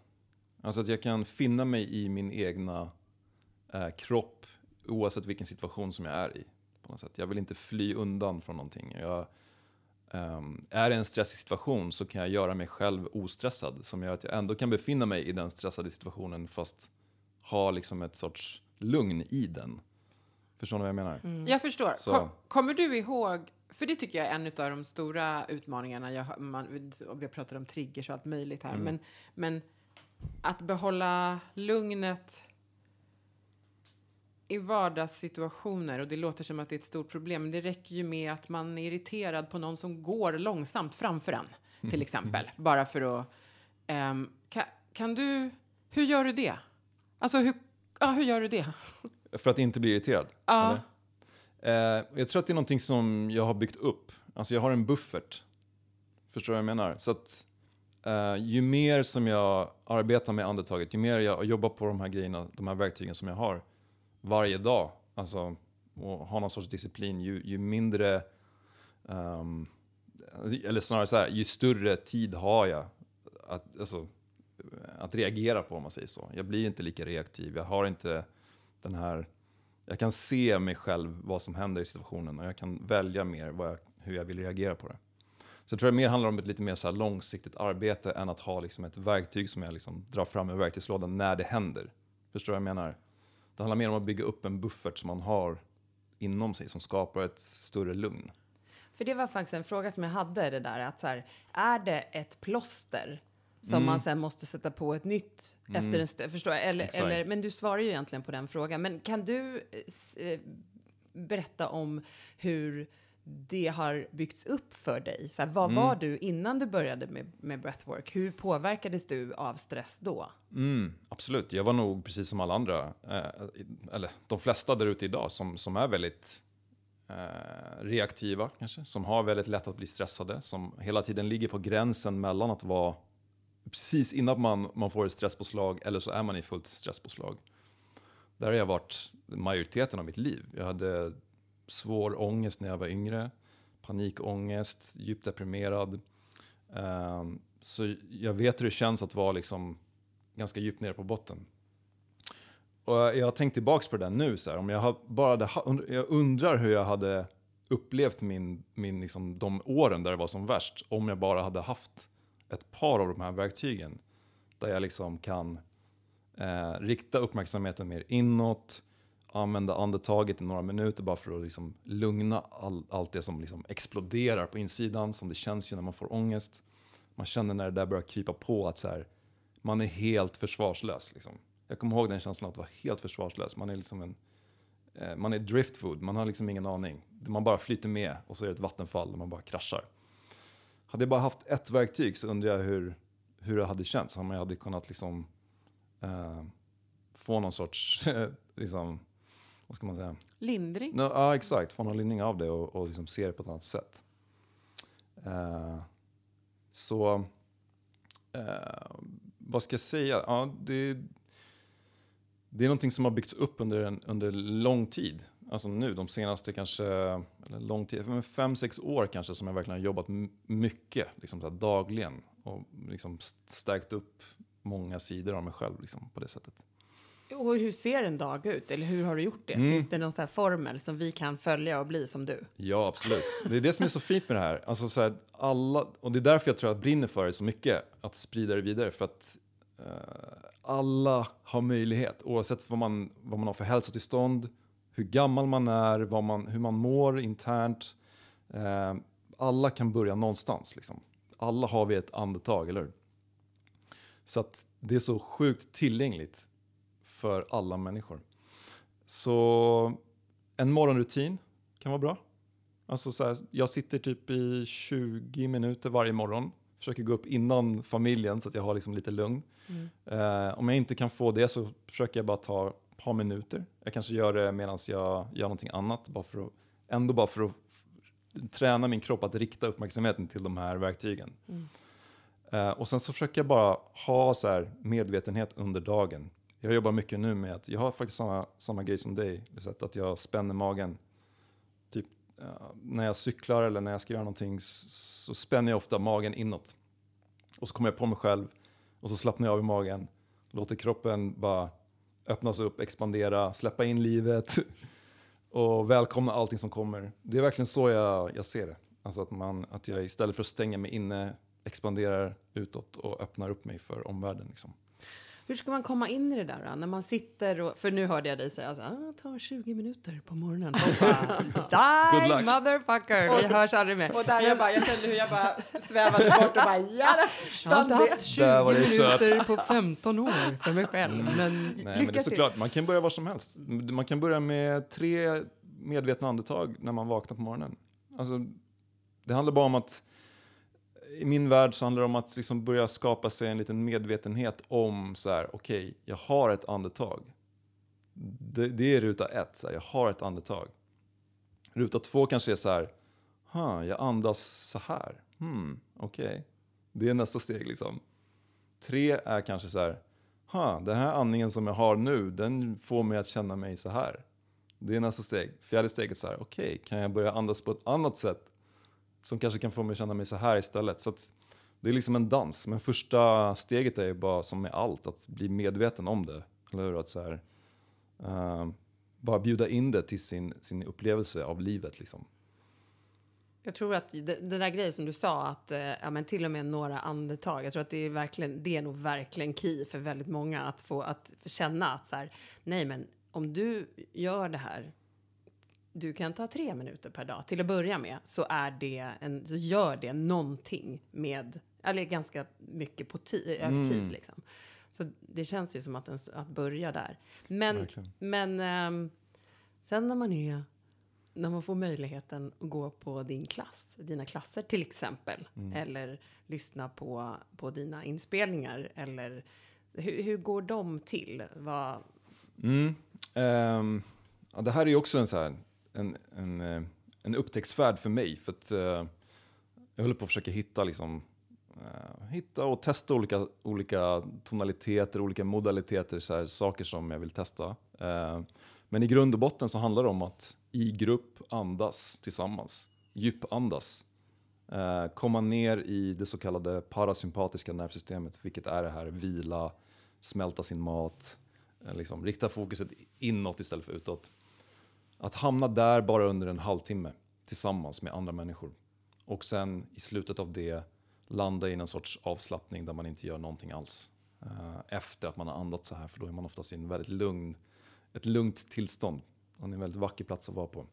Alltså att jag kan finna mig i min egna eh, kropp oavsett vilken situation som jag är i. På något sätt. Jag vill inte fly undan från någonting. Jag, ehm, är det en stressig situation så kan jag göra mig själv ostressad som gör att jag ändå kan befinna mig i den stressade situationen fast ha liksom ett sorts lugn i den. Förstår ni vad jag menar? Mm. Jag förstår. Så- Kom, kommer du ihåg, för det tycker jag är en av de stora utmaningarna, jag, man, och vi har pratat om triggers och allt möjligt här, Mm. men, men att behålla lugnet i vardagssituationer, och det låter som att det är ett stort problem, men det räcker ju med att man är irriterad på någon som går långsamt framför en, till exempel, bara för att... ehm, kan, kan du, hur gör du det? Alltså, hur, ja, hur gör du det? För att inte bli irriterad? Ja. Eh, jag tror att det är någonting som jag har byggt upp. Alltså jag har en buffert. Förstår du vad jag menar? Så att eh, ju mer som jag arbetar med andetaget, ju mer jag jobbar på de här grejerna, de här verktygen som jag har varje dag, alltså och ha någon sorts disciplin, ju, ju mindre, um, eller snarare så här, ju större tid har jag att, alltså, att reagera på om man säger så. Jag blir inte lika reaktiv, jag har inte den här jag kan se mig själv, vad som händer i situationen och jag kan välja mer vad jag, hur jag vill reagera på det. Så jag tror det mer handlar om ett lite mer så här långsiktigt arbete än att ha liksom ett verktyg som jag liksom drar fram ur verktygslådan när det händer. Förstår du vad jag menar? Det handlar mer om att bygga upp en buffert som man har inom sig som skapar ett större lugn. För det var faktiskt en fråga som jag hade, det där att så här, är det ett plåster som Mm. man sen måste sätta på ett nytt efter en stund? Förstår jag? Eller, eller, men du svarar ju egentligen på den frågan. Men kan du eh, eh, berätta om hur det har byggts upp för dig? Så här, vad Mm. var du innan du började med, med breathwork? Hur påverkades du av stress då? Mm, absolut, jag var nog precis som alla andra, eh, eller de flesta där ute idag som, som är väldigt eh, reaktiva kanske, som har väldigt lätt att bli stressade, som hela tiden ligger på gränsen mellan att vara precis innan man, man får ett stresspåslag eller så är man i fullt stresspåslag. Där har jag varit majoriteten av mitt liv. Jag hade svår ångest när jag var yngre, panikångest, djupt deprimerad. Ehm, så jag vet hur det känns att vara liksom ganska djupt nere på botten. Och jag har tänkt tillbaks på det där nu, så här, om jag, bara hade, jag undrar hur jag hade upplevt min, min, liksom, de åren där det var som värst, om jag bara hade haft ett par av de här verktygen. Där jag liksom kan eh, rikta uppmärksamheten mer inåt, använda andetaget i några minuter bara för att liksom lugna all, allt det som liksom exploderar på insidan, som det känns ju när man får ångest. Man känner när det där börjar krypa på att så här, man är helt försvarslös. Liksom. Jag kommer ihåg den känslan att vara helt försvarslös. Man är liksom en, eh, man är driftwood, man har liksom ingen aning. Man bara flyter med och så är det ett vattenfall där man bara kraschar. Hade jag bara haft ett verktyg så undrar jag hur, hur det hade känts. Om jag hade kunnat liksom, eh, få någon sorts, liksom, vad ska man säga? Lindring? No, ja, exakt. Få någon lindring av det och, och liksom se det på ett annat sätt. Eh, så, eh, vad ska jag säga? Ja, det, det är någonting som har byggts upp under, en, under lång tid. Alltså nu, de senaste kanske, eller lång tid, fem, sex år kanske som jag verkligen har jobbat mycket, liksom så dagligen. Och liksom st- stärkt upp många sidor av mig själv liksom, på det sättet. Och hur ser en dag ut? Eller hur har du gjort det? Mm. Finns det någon så här formel som vi kan följa och bli som du? Ja, absolut. Det är det som är så fint med det här. Alltså så här alla, och det är därför jag tror jag brinner för det så mycket, att sprida det vidare. För att eh, alla har möjlighet, oavsett vad man, vad man har för hälsotillstånd, hur gammal man är, vad man, hur man mår internt. Eh, alla kan börja någonstans. Liksom. Alla har vi ett andetag, eller hur? Så att det är så sjukt tillgängligt för alla människor. Så en morgonrutin kan vara bra. Alltså så här, jag sitter typ i 20 minuter varje morgon. Försöker gå upp innan familjen så att jag har liksom lite lugn. Eh, om jag inte kan få det så försöker jag bara ta ett par minuter. Jag kanske gör det medan jag gör någonting annat. Bara för att, ändå bara för att träna min kropp att rikta uppmärksamheten till de här verktygen. Eh, och sen så försöker jag bara ha så här medvetenhet under dagen. Jag jobbar mycket nu med att jag har faktiskt samma, samma grej som dig. Att, jag spänner magen. Typ när jag cyklar eller när jag ska göra någonting så, så spänner jag ofta magen inåt. Och så kommer jag på mig själv och så slappnar jag av i magen. Låter kroppen bara öppnas upp, expandera, släppa in livet och välkomna allting som kommer. Det är verkligen så jag, jag ser det. Alltså att, man, att jag istället för att stänga mig inne expanderar utåt och öppnar upp mig för omvärlden. Liksom. Hur ska man komma in i det där då? När man sitter och, för nu hörde jag dig säga så här, ah, tar 20 minuter på morgonen. Bara, Die motherfucker, vi hörs aldrig mer. Och där jag bara, jag kände hur jag bara svävade bort och bara, ja, Jag har inte haft 20 Där var det kört. minuter på 15 år för mig själv. Men Nej, men lycka det är till. såklart, man kan börja var som helst. Man kan börja med tre medvetna andetag när man vaknar på morgonen. Alltså, det handlar bara om att, i min värld så handlar det om att liksom börja skapa sig en liten medvetenhet om så här, okej, jag har ett andetag. Det, det är ruta ett, så här, jag har ett andetag. Ruta två kanske är så här, huh, jag andas så här, hmm, okej. Det är nästa steg liksom. Tre är kanske så här, ha, den här andningen som jag har nu, den får mig att känna mig så här. Det är nästa steg. Fjärde steget så här, okej, kan jag börja andas på ett annat sätt som kanske kan få mig att känna mig så här istället. Så att det är liksom en dans. Men första steget är ju bara som med allt, att bli medveten om det. Eller hur? Att så här, uh, bara bjuda in det till sin, sin upplevelse av livet liksom. Jag tror att den där grejen som du sa, att eh, ja, men till och med några andetag, jag tror att det är, verkligen, det är nog verkligen key för väldigt många att få att känna att så här, nej men om du gör det här, du kan ta tre minuter per dag till att börja med, så är det en, så gör det någonting med, eller ganska mycket på ti, över tid Mm. liksom. Så det känns ju som att, en, att börja där. Men, Verkligen. men ehm, sen när man är när man får möjligheten att gå på din klass, dina klasser till exempel, eller lyssna på, på dina inspelningar, eller hur, hur går de till? Vad, Mm. Ehm, ja, det här är ju också en, så här, en, en, eh, en upptäcktsfärd för mig. För att, eh, jag håller på att försöka hitta, liksom, eh, hitta och testa olika, olika tonaliteter, olika modaliteter, så här, saker som jag vill testa. Eh, men i grund och botten så handlar det om att i grupp andas tillsammans, djupandas. Eh, komma ner i det så kallade parasympatiska nervsystemet, vilket är det här vila, smälta sin mat, eh, liksom, rikta fokuset inåt istället för utåt. Att hamna där bara under en halvtimme tillsammans med andra människor. Och sen i slutet av det landa i någon sorts avslappning där man inte gör någonting alls. Eh, efter att man har andats så här, för då är man oftast i en väldigt lugn, ett lugnt tillstånd. Och det är en väldigt vacker plats att vara på.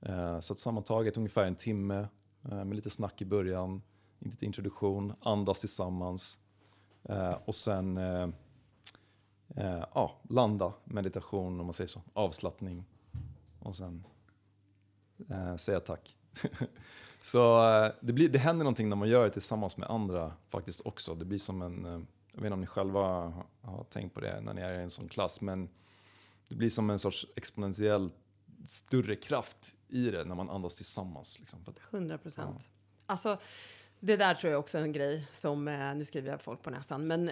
Eh, Så att sammantaget ungefär en timme eh, med lite snack i början, lite introduktion, andas tillsammans eh, och sen eh, eh, ja, landa, meditation om man säger så, avslappning och sen eh, säga tack. så eh, det, blir, det händer någonting när man gör det tillsammans med andra faktiskt också. Det blir som en, eh, jag vet inte om ni själva har, tänkt på det när ni är i en sån klass, men det blir som en sorts exponentiell större kraft i det när man andas tillsammans. Liksom. För att, 100 procent. Alltså, det där tror jag också är en grej som, eh, nu skriver jag folk på näsan, men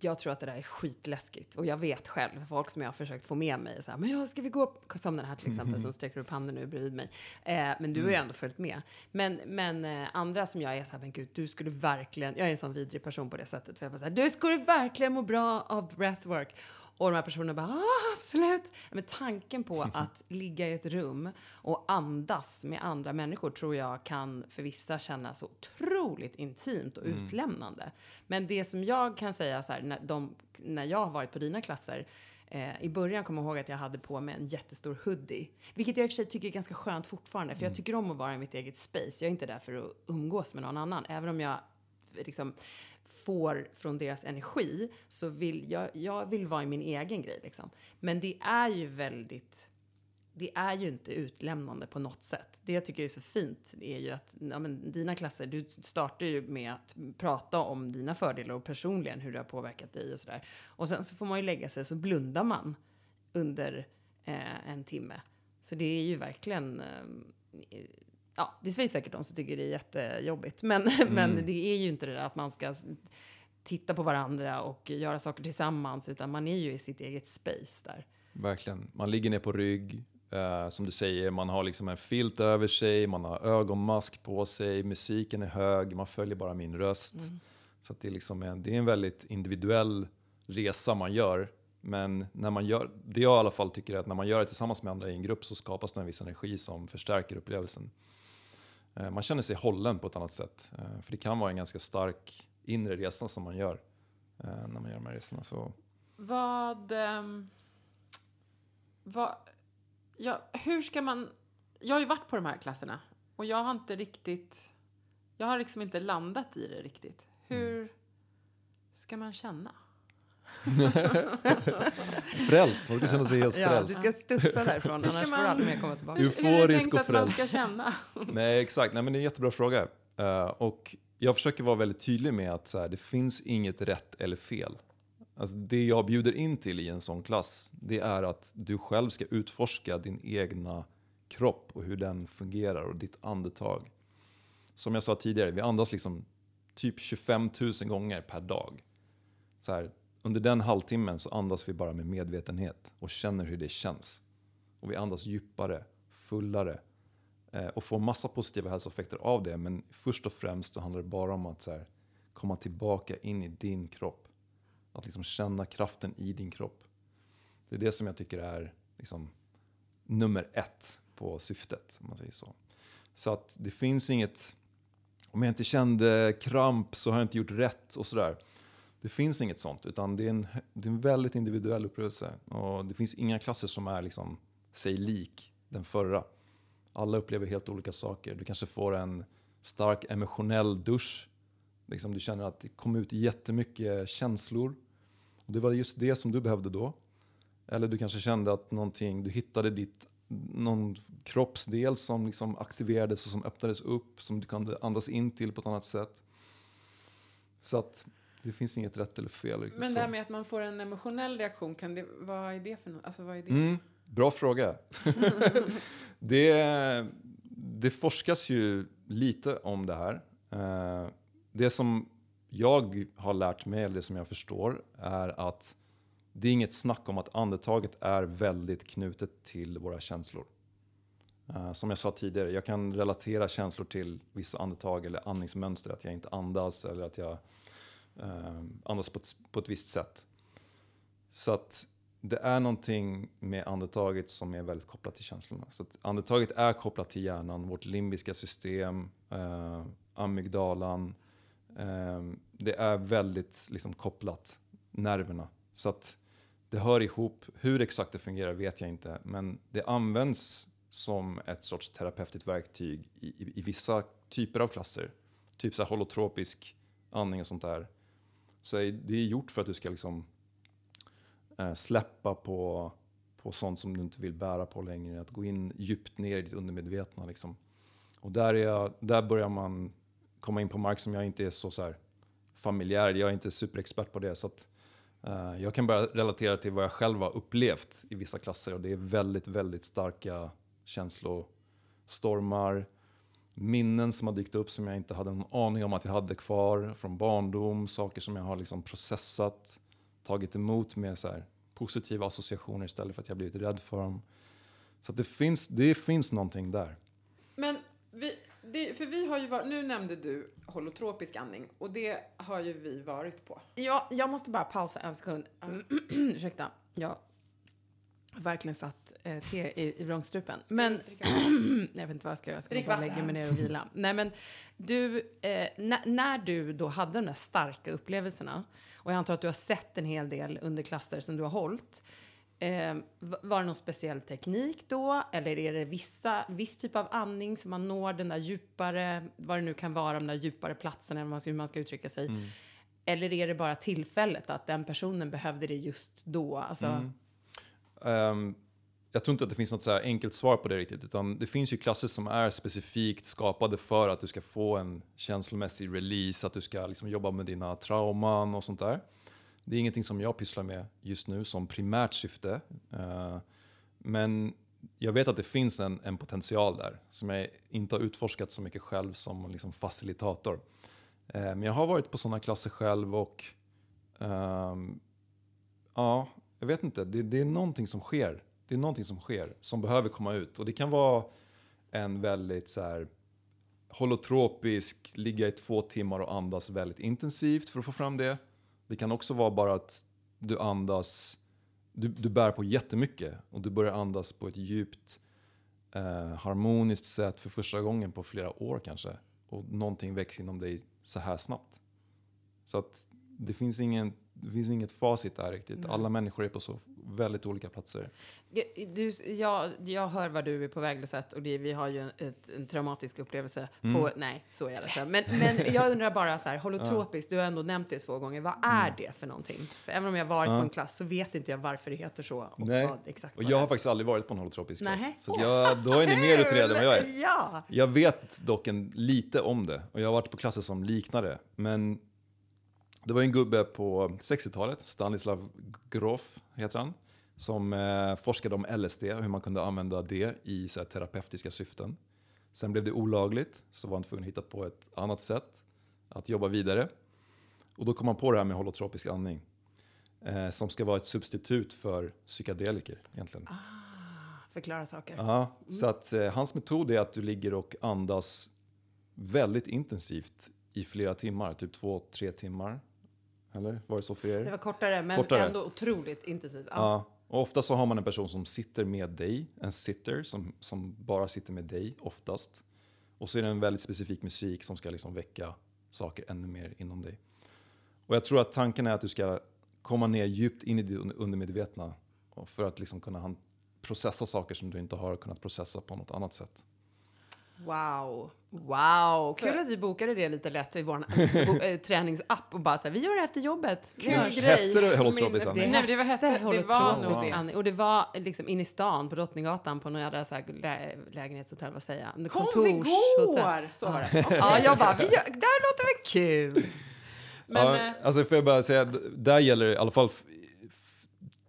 jag tror att det där är skitläskigt. Och jag vet själv, folk som jag har försökt få med mig, så här, men ja, ska vi gå, som den här till exempel som sträcker upp handen nu bredvid mig. Eh, men du har ju ändå följt med. Men, men eh, andra som jag är så här, men gud, du skulle verkligen, jag är en sån vidrig person på det sättet, för jag bara så här, du skulle verkligen må bra av breathwork. Och de här personerna bara, ah, absolut. Men tanken på att ligga i ett rum och andas med andra människor tror jag kan för vissa kännas så otroligt intimt och utlämnande. Men det som jag kan säga så här, när, de, när jag har varit på dina klasser, Eh, I början kommer jag ihåg att jag hade på mig en jättestor hoodie. Vilket jag i och för sig tycker är ganska skönt fortfarande. För jag tycker om att vara i mitt eget space. Jag är inte där för att umgås med någon annan. Även om jag liksom får från deras energi så vill jag, jag vill vara i min egen grej liksom. Men det är ju väldigt det är ju inte utlämnande på något sätt. Det jag tycker är så fint är ju att ja, men, dina klasser, du startar ju med att prata om dina fördelar och personligen hur det har påverkat dig och sådär. Och sen så får man ju lägga sig så blundar man under eh, en timme. Så det är ju verkligen eh, Ja, det finns säkert de som tycker det är jättejobbigt, men, men det är ju inte det där att man ska titta på varandra och göra saker tillsammans, utan man är ju i sitt eget space där. Verkligen. Man ligger ner på rygg, eh, som du säger, man har liksom en filt över sig, man har ögonmask på sig, musiken är hög, man följer bara min röst. Så att det, är liksom en, det är en väldigt individuell resa man gör. Men när man gör, det jag i alla fall tycker är att när man gör det tillsammans med andra i en grupp så skapas det en viss energi som förstärker upplevelsen. Eh, Man känner sig hållen på ett annat sätt. Eh, För det kan vara en ganska stark inre resa som man gör. eh, när man gör de här resorna. Så Vad... ehm, vad ja, hur ska man... Jag har ju varit på de här klasserna och jag har inte riktigt... Jag har liksom inte landat i det riktigt. Hur ska man känna? frälst, folk känner sig helt Ja, du frälst. ska studsa därifrån, Hur ska annars får man- du aldrig mer komma tillbaka. Hur, hur är det Euforisk tänkt och att man frälst. ska känna? Nej, exakt. Nej, men det är en jättebra fråga. Eh, och jag försöker vara väldigt tydlig med att så här, det finns inget rätt eller fel. Alltså, det jag bjuder in till i en sån klass, det är att du själv ska utforska din egna kropp och hur den fungerar och ditt andetag. Som jag sa tidigare, vi andas liksom typ 25 000 gånger per dag. Så här, under den halvtimmen så andas vi bara med medvetenhet och känner hur det känns. Och vi andas djupare, fullare, Eh, och får massa positiva hälsoeffekter av det. Men först och främst så handlar det bara om att så här, komma tillbaka in i din kropp. Att liksom känna kraften i din kropp. Det är det som jag tycker är liksom, nummer ett på syftet. Om man säger så. så att det finns inget, om jag inte kände kramp så har jag inte gjort rätt och sådär. Det finns inget sånt, utan det är en, det är en väldigt individuell upplevelse. Och det finns inga klasser som är liksom, sig lik den förra. Alla upplever helt olika saker. Du kanske får en stark emotionell dusch. Liksom du känner att det kom ut jättemycket känslor. Och det var just det som du behövde då. Eller du kanske kände att någonting, du hittade ditt, någon kroppsdel som liksom aktiverades och som öppnades upp, som du kunde andas in till på ett annat sätt. Så att det finns inget rätt eller fel. Men så. det här med att man får en emotionell reaktion, kan det, vad är det för något? Alltså, vad är det? Mm, bra fråga. det, det forskas ju lite om det här. Eh, Det som jag har lärt mig, eller det som jag förstår, är att det är inget snack om att andetaget är väldigt knutet till våra känslor. Eh, Som jag sa tidigare, jag kan relatera känslor till vissa andetag eller andningsmönster, att jag inte andas eller att jag eh, andas på ett, på ett visst sätt. Så att det är någonting med andetaget som är väldigt kopplat till känslorna. Så att andetaget är kopplat till hjärnan, vårt limbiska system, eh, amygdalan. Eh, det är väldigt liksom, kopplat, nerverna. Så att det hör ihop. Hur exakt det fungerar vet jag inte, men det används som ett sorts terapeutiskt verktyg i, i, i vissa typer av klasser. Typ så här holotropisk andning och sånt där. Så är- det är gjort för att du ska liksom eh, släppa på, på sånt som du inte vill bära på längre. Att gå in djupt ner i ditt undermedvetna. Liksom. Och där, är jag, där börjar man komma in på mark som jag inte är så, så här, familjär. Jag är inte superexpert på det. Så att, eh, jag kan bara relatera till vad jag själv har upplevt i vissa klasser. Och det är väldigt, väldigt starka känslostormar. Minnen som har dykt upp som jag inte hade någon aning om att jag hade kvar från barndom. Saker som jag har liksom processat tagit emot med så här positiva associationer istället för att jag blivit rädd för dem. Så att det, finns, det finns någonting där. Men vi, det, för vi har ju varit, nu nämnde du holotropisk andning och det har ju vi varit på. Ja, jag måste bara pausa en sekund. Ursäkta. Jag har verkligen satt eh, te i, i vrångstrupen. Men jag vet inte vad jag ska göra. Jag ska Drick bara lägga mig ner och vila. Nej, men du, eh, när, du då hade de där starka upplevelserna och jag antar att du har sett en hel del under klasser som du har hållit. Eh, var det någon speciell teknik då? Eller är det vissa, viss typ av andning som man når den där djupare, vad det nu kan vara, de där djupare platserna, eller vad man ska- hur man ska uttrycka sig? Eller är det bara tillfället att den personen behövde det just då? Alltså, Ehm, jag tror inte att det finns något så här enkelt svar på det riktigt. Utan det finns ju klasser som är specifikt skapade för att du ska få en känslomässig release, att du ska liksom jobba med dina trauman och sånt där. Det är ingenting som jag pysslar med just nu som primärt syfte. Eh, men jag vet att det finns en, en potential där som jag inte har utforskat så mycket själv som liksom facilitator. Eh, men jag har varit på sådana klasser själv och ehm, ja, jag vet inte. Det, det är någonting som sker. Det är någonting som sker som behöver komma ut. Och det kan vara en väldigt så här holotropisk, ligga i två timmar och andas väldigt intensivt för att få fram det. Det kan också vara bara att du andas, du, du bär på jättemycket och du börjar andas på ett djupt eh, harmoniskt sätt för första gången på flera år kanske. Och någonting väcks inom dig så här snabbt. Så att det finns ingen, det finns inget facit där riktigt. Alla människor är på så väldigt olika platser. Du, jag, jag hör vad du är på väg Lisette, och det, vi har ju en, ett, en traumatisk upplevelse Mm. på, nej så är det. Men, men jag undrar bara så här, holotropiskt, du har ändå nämnt det två gånger, vad är Mm. det för någonting? För även om jag varit på en klass så vet inte jag varför det heter så och Nej. vad exakt Och jag har faktiskt aldrig varit på en holotropisk klass. Nej. Så att jag, då är ni mer utredda än vad jag är. Ja! Jag vet dock en, lite om det och jag har varit på klasser som liknar det. Men det var en gubbe på 60-talet, Stanislav Grof heter han, som eh, forskade om LSD och hur man kunde använda det i så här, terapeutiska syften. Sen blev det olagligt, så var han tvungen att hitta på ett annat sätt att jobba vidare. Och då kom han på det här med holotropisk andning. Eh, som ska vara ett substitut för psykedeliker egentligen. Förklara saker. Ja, så att eh, hans metod är att du ligger och andas väldigt intensivt i flera timmar, typ två, tre timmar. Eller var det så för er? Det var kortare men Kortare. ändå otroligt intensivt. Ja. Ja, och ofta så har man en person som sitter med dig, en sitter som, som bara sitter med dig oftast. Och så är det en väldigt specifik musik som ska liksom väcka saker ännu mer inom dig. Och jag tror att tanken är att du ska komma ner djupt in i det un- undermedvetna för att liksom kunna processa saker som du inte har kunnat processa på något annat sätt. Wow, wow. Kul att vi bokade det lite lätt i vår eh, träningsapp och bara så här, vi gör det efter jobbet. Vi gör en grej. Hette det Min- andning? Nej, det var, hette, det var nog holotropisk det. andning. Och det var liksom in i stan på Drottninggatan på några jädra så här lä lägenhetshotell, vad säger jag? Kom vi går! Så var det. Ja, jag bara, vi gör, det här låter väl kul? Men, ja, eh, alltså får jag bara säga, där gäller det i alla fall,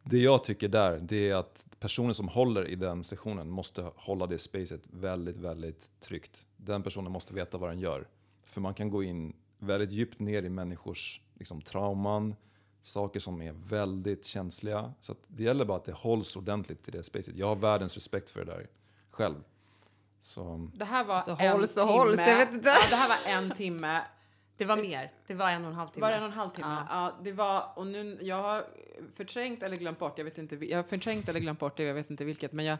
det jag tycker där, det är att personen som håller i den sessionen måste hålla det spacet väldigt, väldigt tryggt. Den personen måste veta vad den gör. För man kan gå in väldigt djupt ner i människors liksom, trauman, saker som är väldigt känsliga. Så att det gäller bara att det hålls ordentligt i det spacet. Jag har världens respekt för det där själv. Så, Det här var Så en håll, så timme. håll, så jag vet inte. Ja, det här var en timme. Det var mer. Det var en och en halv timme. Var det en och en halv timme? Ja. Ja. det var, och nu, jag har förträngt eller glömt bort, jag vet inte, jag har förträngt eller glömt bort det, jag vet inte vilket, men jag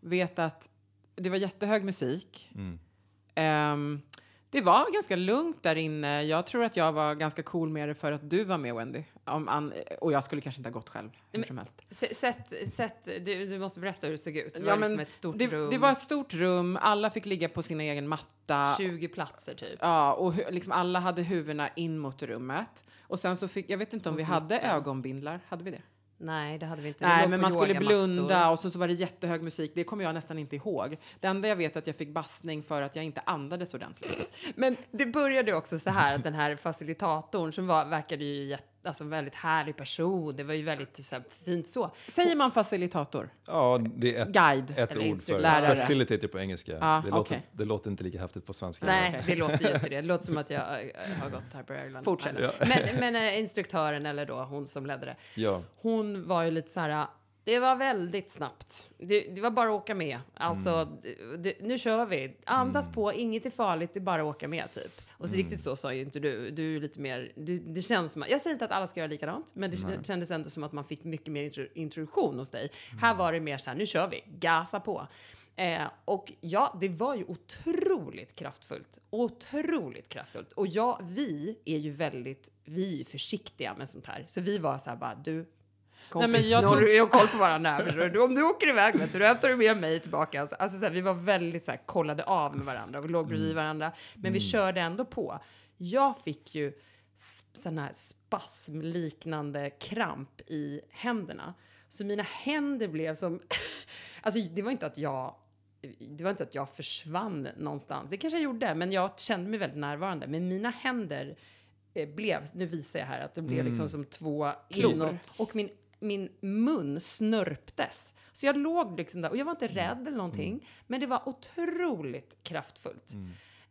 vet att det var jättehög musik. mm. Ehm, det var ganska lugnt där inne. Jag tror att jag var ganska cool med det för att du var med Wendy. Om, an, och jag skulle kanske inte ha gått själv, hur som helst. Sätt, sätt, du, du måste berätta hur det såg ut. Det Ja, var men liksom ett stort Det, rum. det var ett stort rum, alla fick ligga på sin egen matta. 20 platser typ. Ja, och liksom alla hade huvudena in mot rummet. Och sen så fick, jag vet inte om Mot vi hade mitten. ögonbindlar, hade vi det? Nej, det hade vi inte. Vi Nej, men man skulle blunda och så, så var det jättehög musik. Det kommer jag nästan inte ihåg. Det enda jag vet är att jag fick bassning för att jag inte andades ordentligt. Men det började också så här att den här facilitatorn som var, verkade ju jätte, alltså en väldigt härlig person. Det var ju väldigt så här, fint så. Säger man facilitator? Ja, det är ett, Guide ett eller ord för. Lärare. facilitator på engelska. Ja, det, låter, det låter inte lika häftigt på svenska. Nej, det låter ju inte det. Det låter som att jag eh, har gått här på Ireland. Fortsätt. Ja. Men, men eh, instruktören, eller då hon som ledde det, Ja. hon var ju lite så här. Det var väldigt snabbt. Det, det var bara att åka med. Alltså, Mm. det, nu kör vi. Andas på, inget är farligt, det är bara att åka med typ. Och så Mm. riktigt så sa ju inte du. Du är lite mer, du, det känns som, jag säger inte att alla ska göra likadant, men det Nej. kändes ändå som att man fick mycket mer intro, introduktion hos dig. Här Mm. var det mer så här, nu kör vi, gasa på. Eh, och ja, det var ju otroligt kraftfullt. Otroligt kraftfullt. Och ja, vi är ju väldigt, vi är försiktiga med sånt här. Så vi var så här bara, du, kompis, men jag tog- jag har koll på varandra här, förstår du? Om du åker iväg, vet du, då hämtar du med mig tillbaka. Alltså, alltså så här, vi var väldigt så här, kollade av med varandra, vi låg bredvid varandra, men vi körde ändå på. Jag fick ju sån här spasmliknande kramp i händerna. Så mina händer blev som... alltså det var inte att jag... Det var inte att jag försvann någonstans. Det kanske jag gjorde, men jag kände mig väldigt närvarande. Men mina händer eh, blev, nu visar jag här, att de blev Mm. liksom som två Klor. inåt. Och min, min mun snörptes. Så jag låg liksom där, och jag var inte rädd eller någonting. Men det var otroligt kraftfullt.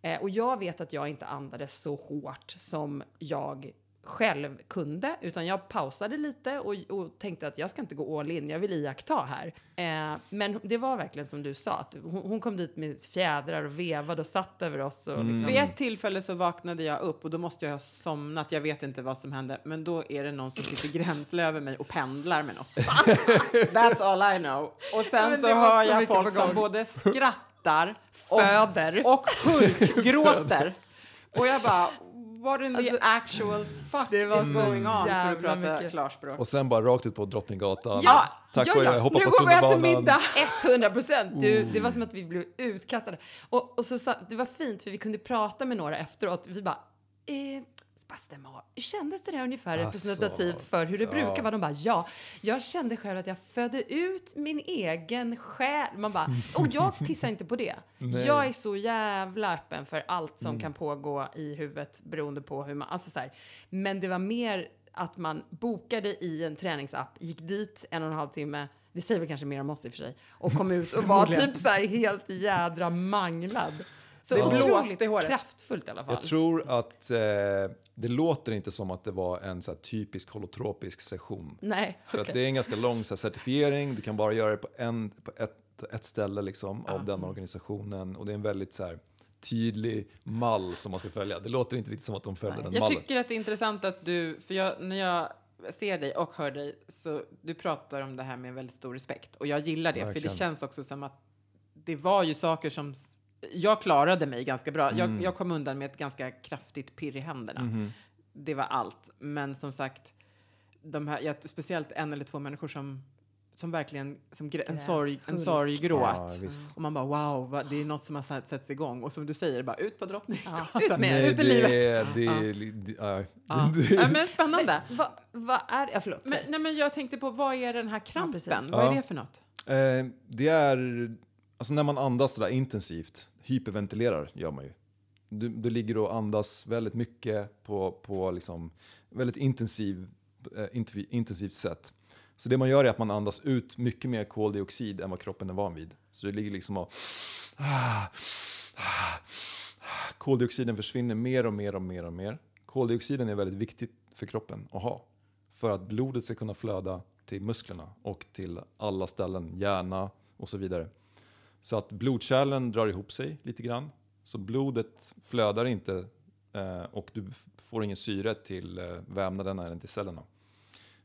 Eh, och jag vet att jag inte andades så hårt som jag själv kunde, utan jag pausade lite och, och tänkte att jag ska inte gå all in, jag vill iaktta här. Eh, men det var verkligen som du sa, att hon, hon kom dit med fjädrar och vevade och satt över oss. Och liksom, Vid ett tillfälle så vaknade jag upp och då måste jag ha somnat. Jag vet inte vad som hände, men då är det någon som sitter gränsle över mig och pendlar med något. That's all I know. Och sen så hör så jag folk som både skrattar och, Föder. och hulkgråter. Och jag bara, What in the Alltså, actual fuck det var is going on för att prata mycket. klarspråk? Och sen bara rakt ut på Drottninggatan. Ja, Tack ja, ja. jag hoppar Nu på går vi och äter middag! 100 procent! Det var som att vi blev utkastade. Och, och så, det var fint för vi kunde prata med några efteråt. Vi bara, eh, bara stämma av. Kändes det där ungefär Alltså, representativt för hur det ja. brukar vara? De bara, ja. Jag kände själv att jag födde ut min egen själ. Man bara, och jag pissar inte på det. Nej. Jag är så jävla öppen för allt som kan pågå i huvudet beroende på hur man, alltså så här. Men det var mer att man bokade i en träningsapp, gick dit en och en halv timme, det säger väl kanske mer om oss i och för sig, och kom ut och var typ så här helt jädra manglad. Så Det otroligt i håret. kraftfullt i alla fall. Jag tror att eh, det låter inte som att det var en så här, typisk holotropisk session. Nej, För att det är en ganska lång så här, certifiering, du kan bara göra det på, en, på ett, ett ställe liksom, av den organisationen. Och det är en väldigt så här, tydlig mall som man ska följa. Det låter inte riktigt som att de följde den Jag mallen. tycker att det är intressant att du, för jag, när jag ser dig och hör dig, så du pratar om det här med väldigt stor respekt. Och jag gillar det, för Verkligen. det känns också som att det var ju saker som... Jag klarade mig ganska bra. Mm. Jag, jag kom undan med ett ganska kraftigt pirr i händerna. Mhm. Det var allt. Men som sagt, de här, jag, speciellt en eller två människor som, som verkligen, som grä, en, sorg, en sorggråt. Ja. Och man bara wow, vad, det är något som har satt- satts igång. Och som du säger, bara ut på drottning. Ja, ut med Nej, ut i det, livet. Det, det, det, ja. Ja. Det- ja, men spännande. Vad vad är ja, förlåt, Men, nej, men jag tänkte på, vad är den här krampen? vad är Ja. det för något? Eh, det är, alltså när man andas sådär intensivt, hyperventilerar gör man ju. Du, du ligger och andas väldigt mycket på, på liksom väldigt intensiv, eh, intensivt sätt. Så det man gör är att man andas ut mycket mer koldioxid än vad kroppen är van vid. Så det ligger liksom och... Koldioxiden försvinner mer och mer och mer och mer. Koldioxiden är väldigt viktigt för kroppen att ha. För att blodet ska kunna flöda till musklerna och till alla ställen, hjärna och så vidare. Så att blodkärlen drar ihop sig lite grann. Så blodet flödar inte eh, och du får ingen syre till eh, vävnaderna eller till cellerna.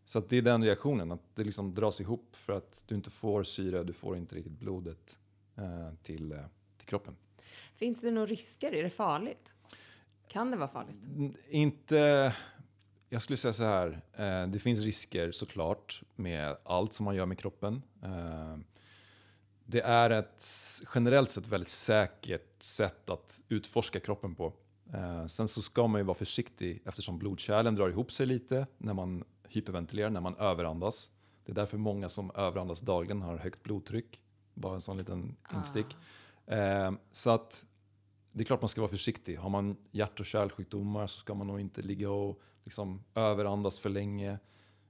Så att det är den reaktionen, att det liksom dras ihop för att du inte får syre, du får inte riktigt blodet eh, till, eh, till kroppen. Finns det några risker? Är det farligt? Kan det vara farligt? Inte... Jag skulle säga så här. Eh, det finns risker såklart med allt som man gör med kroppen. Eh, det är ett generellt sett väldigt säkert sätt att utforska kroppen på. Eh, sen så ska man ju vara försiktig eftersom blodkärlen drar ihop sig lite när man hyperventilerar, när man överandas. Det är därför många som överandas dagligen har högt blodtryck. Bara en sån liten instick. Eh, så att det är klart man ska vara försiktig. Har man hjärt och kärlsjukdomar så ska man nog inte ligga och liksom överandas för länge.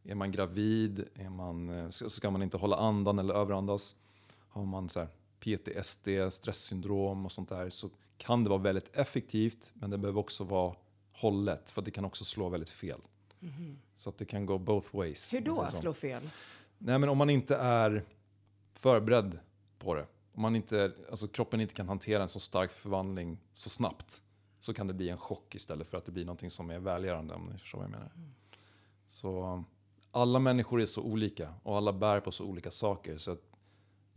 Är man gravid är man, eh, så ska man inte hålla andan eller överandas. Har man så här PTSD, stresssyndrom och sånt där så kan det vara väldigt effektivt men det behöver också vara hållet för det kan också slå väldigt fel. Så att det kan gå both ways. Hur då slå fel? Nej, men om man inte är förberedd på det. Om man inte, alltså kroppen inte kan hantera en så stark förvandling så snabbt. Så kan det bli en chock istället för att det blir någonting som är välgörande om ni förstår vad jag menar. Så alla människor är så olika och alla bär på så olika saker. Så att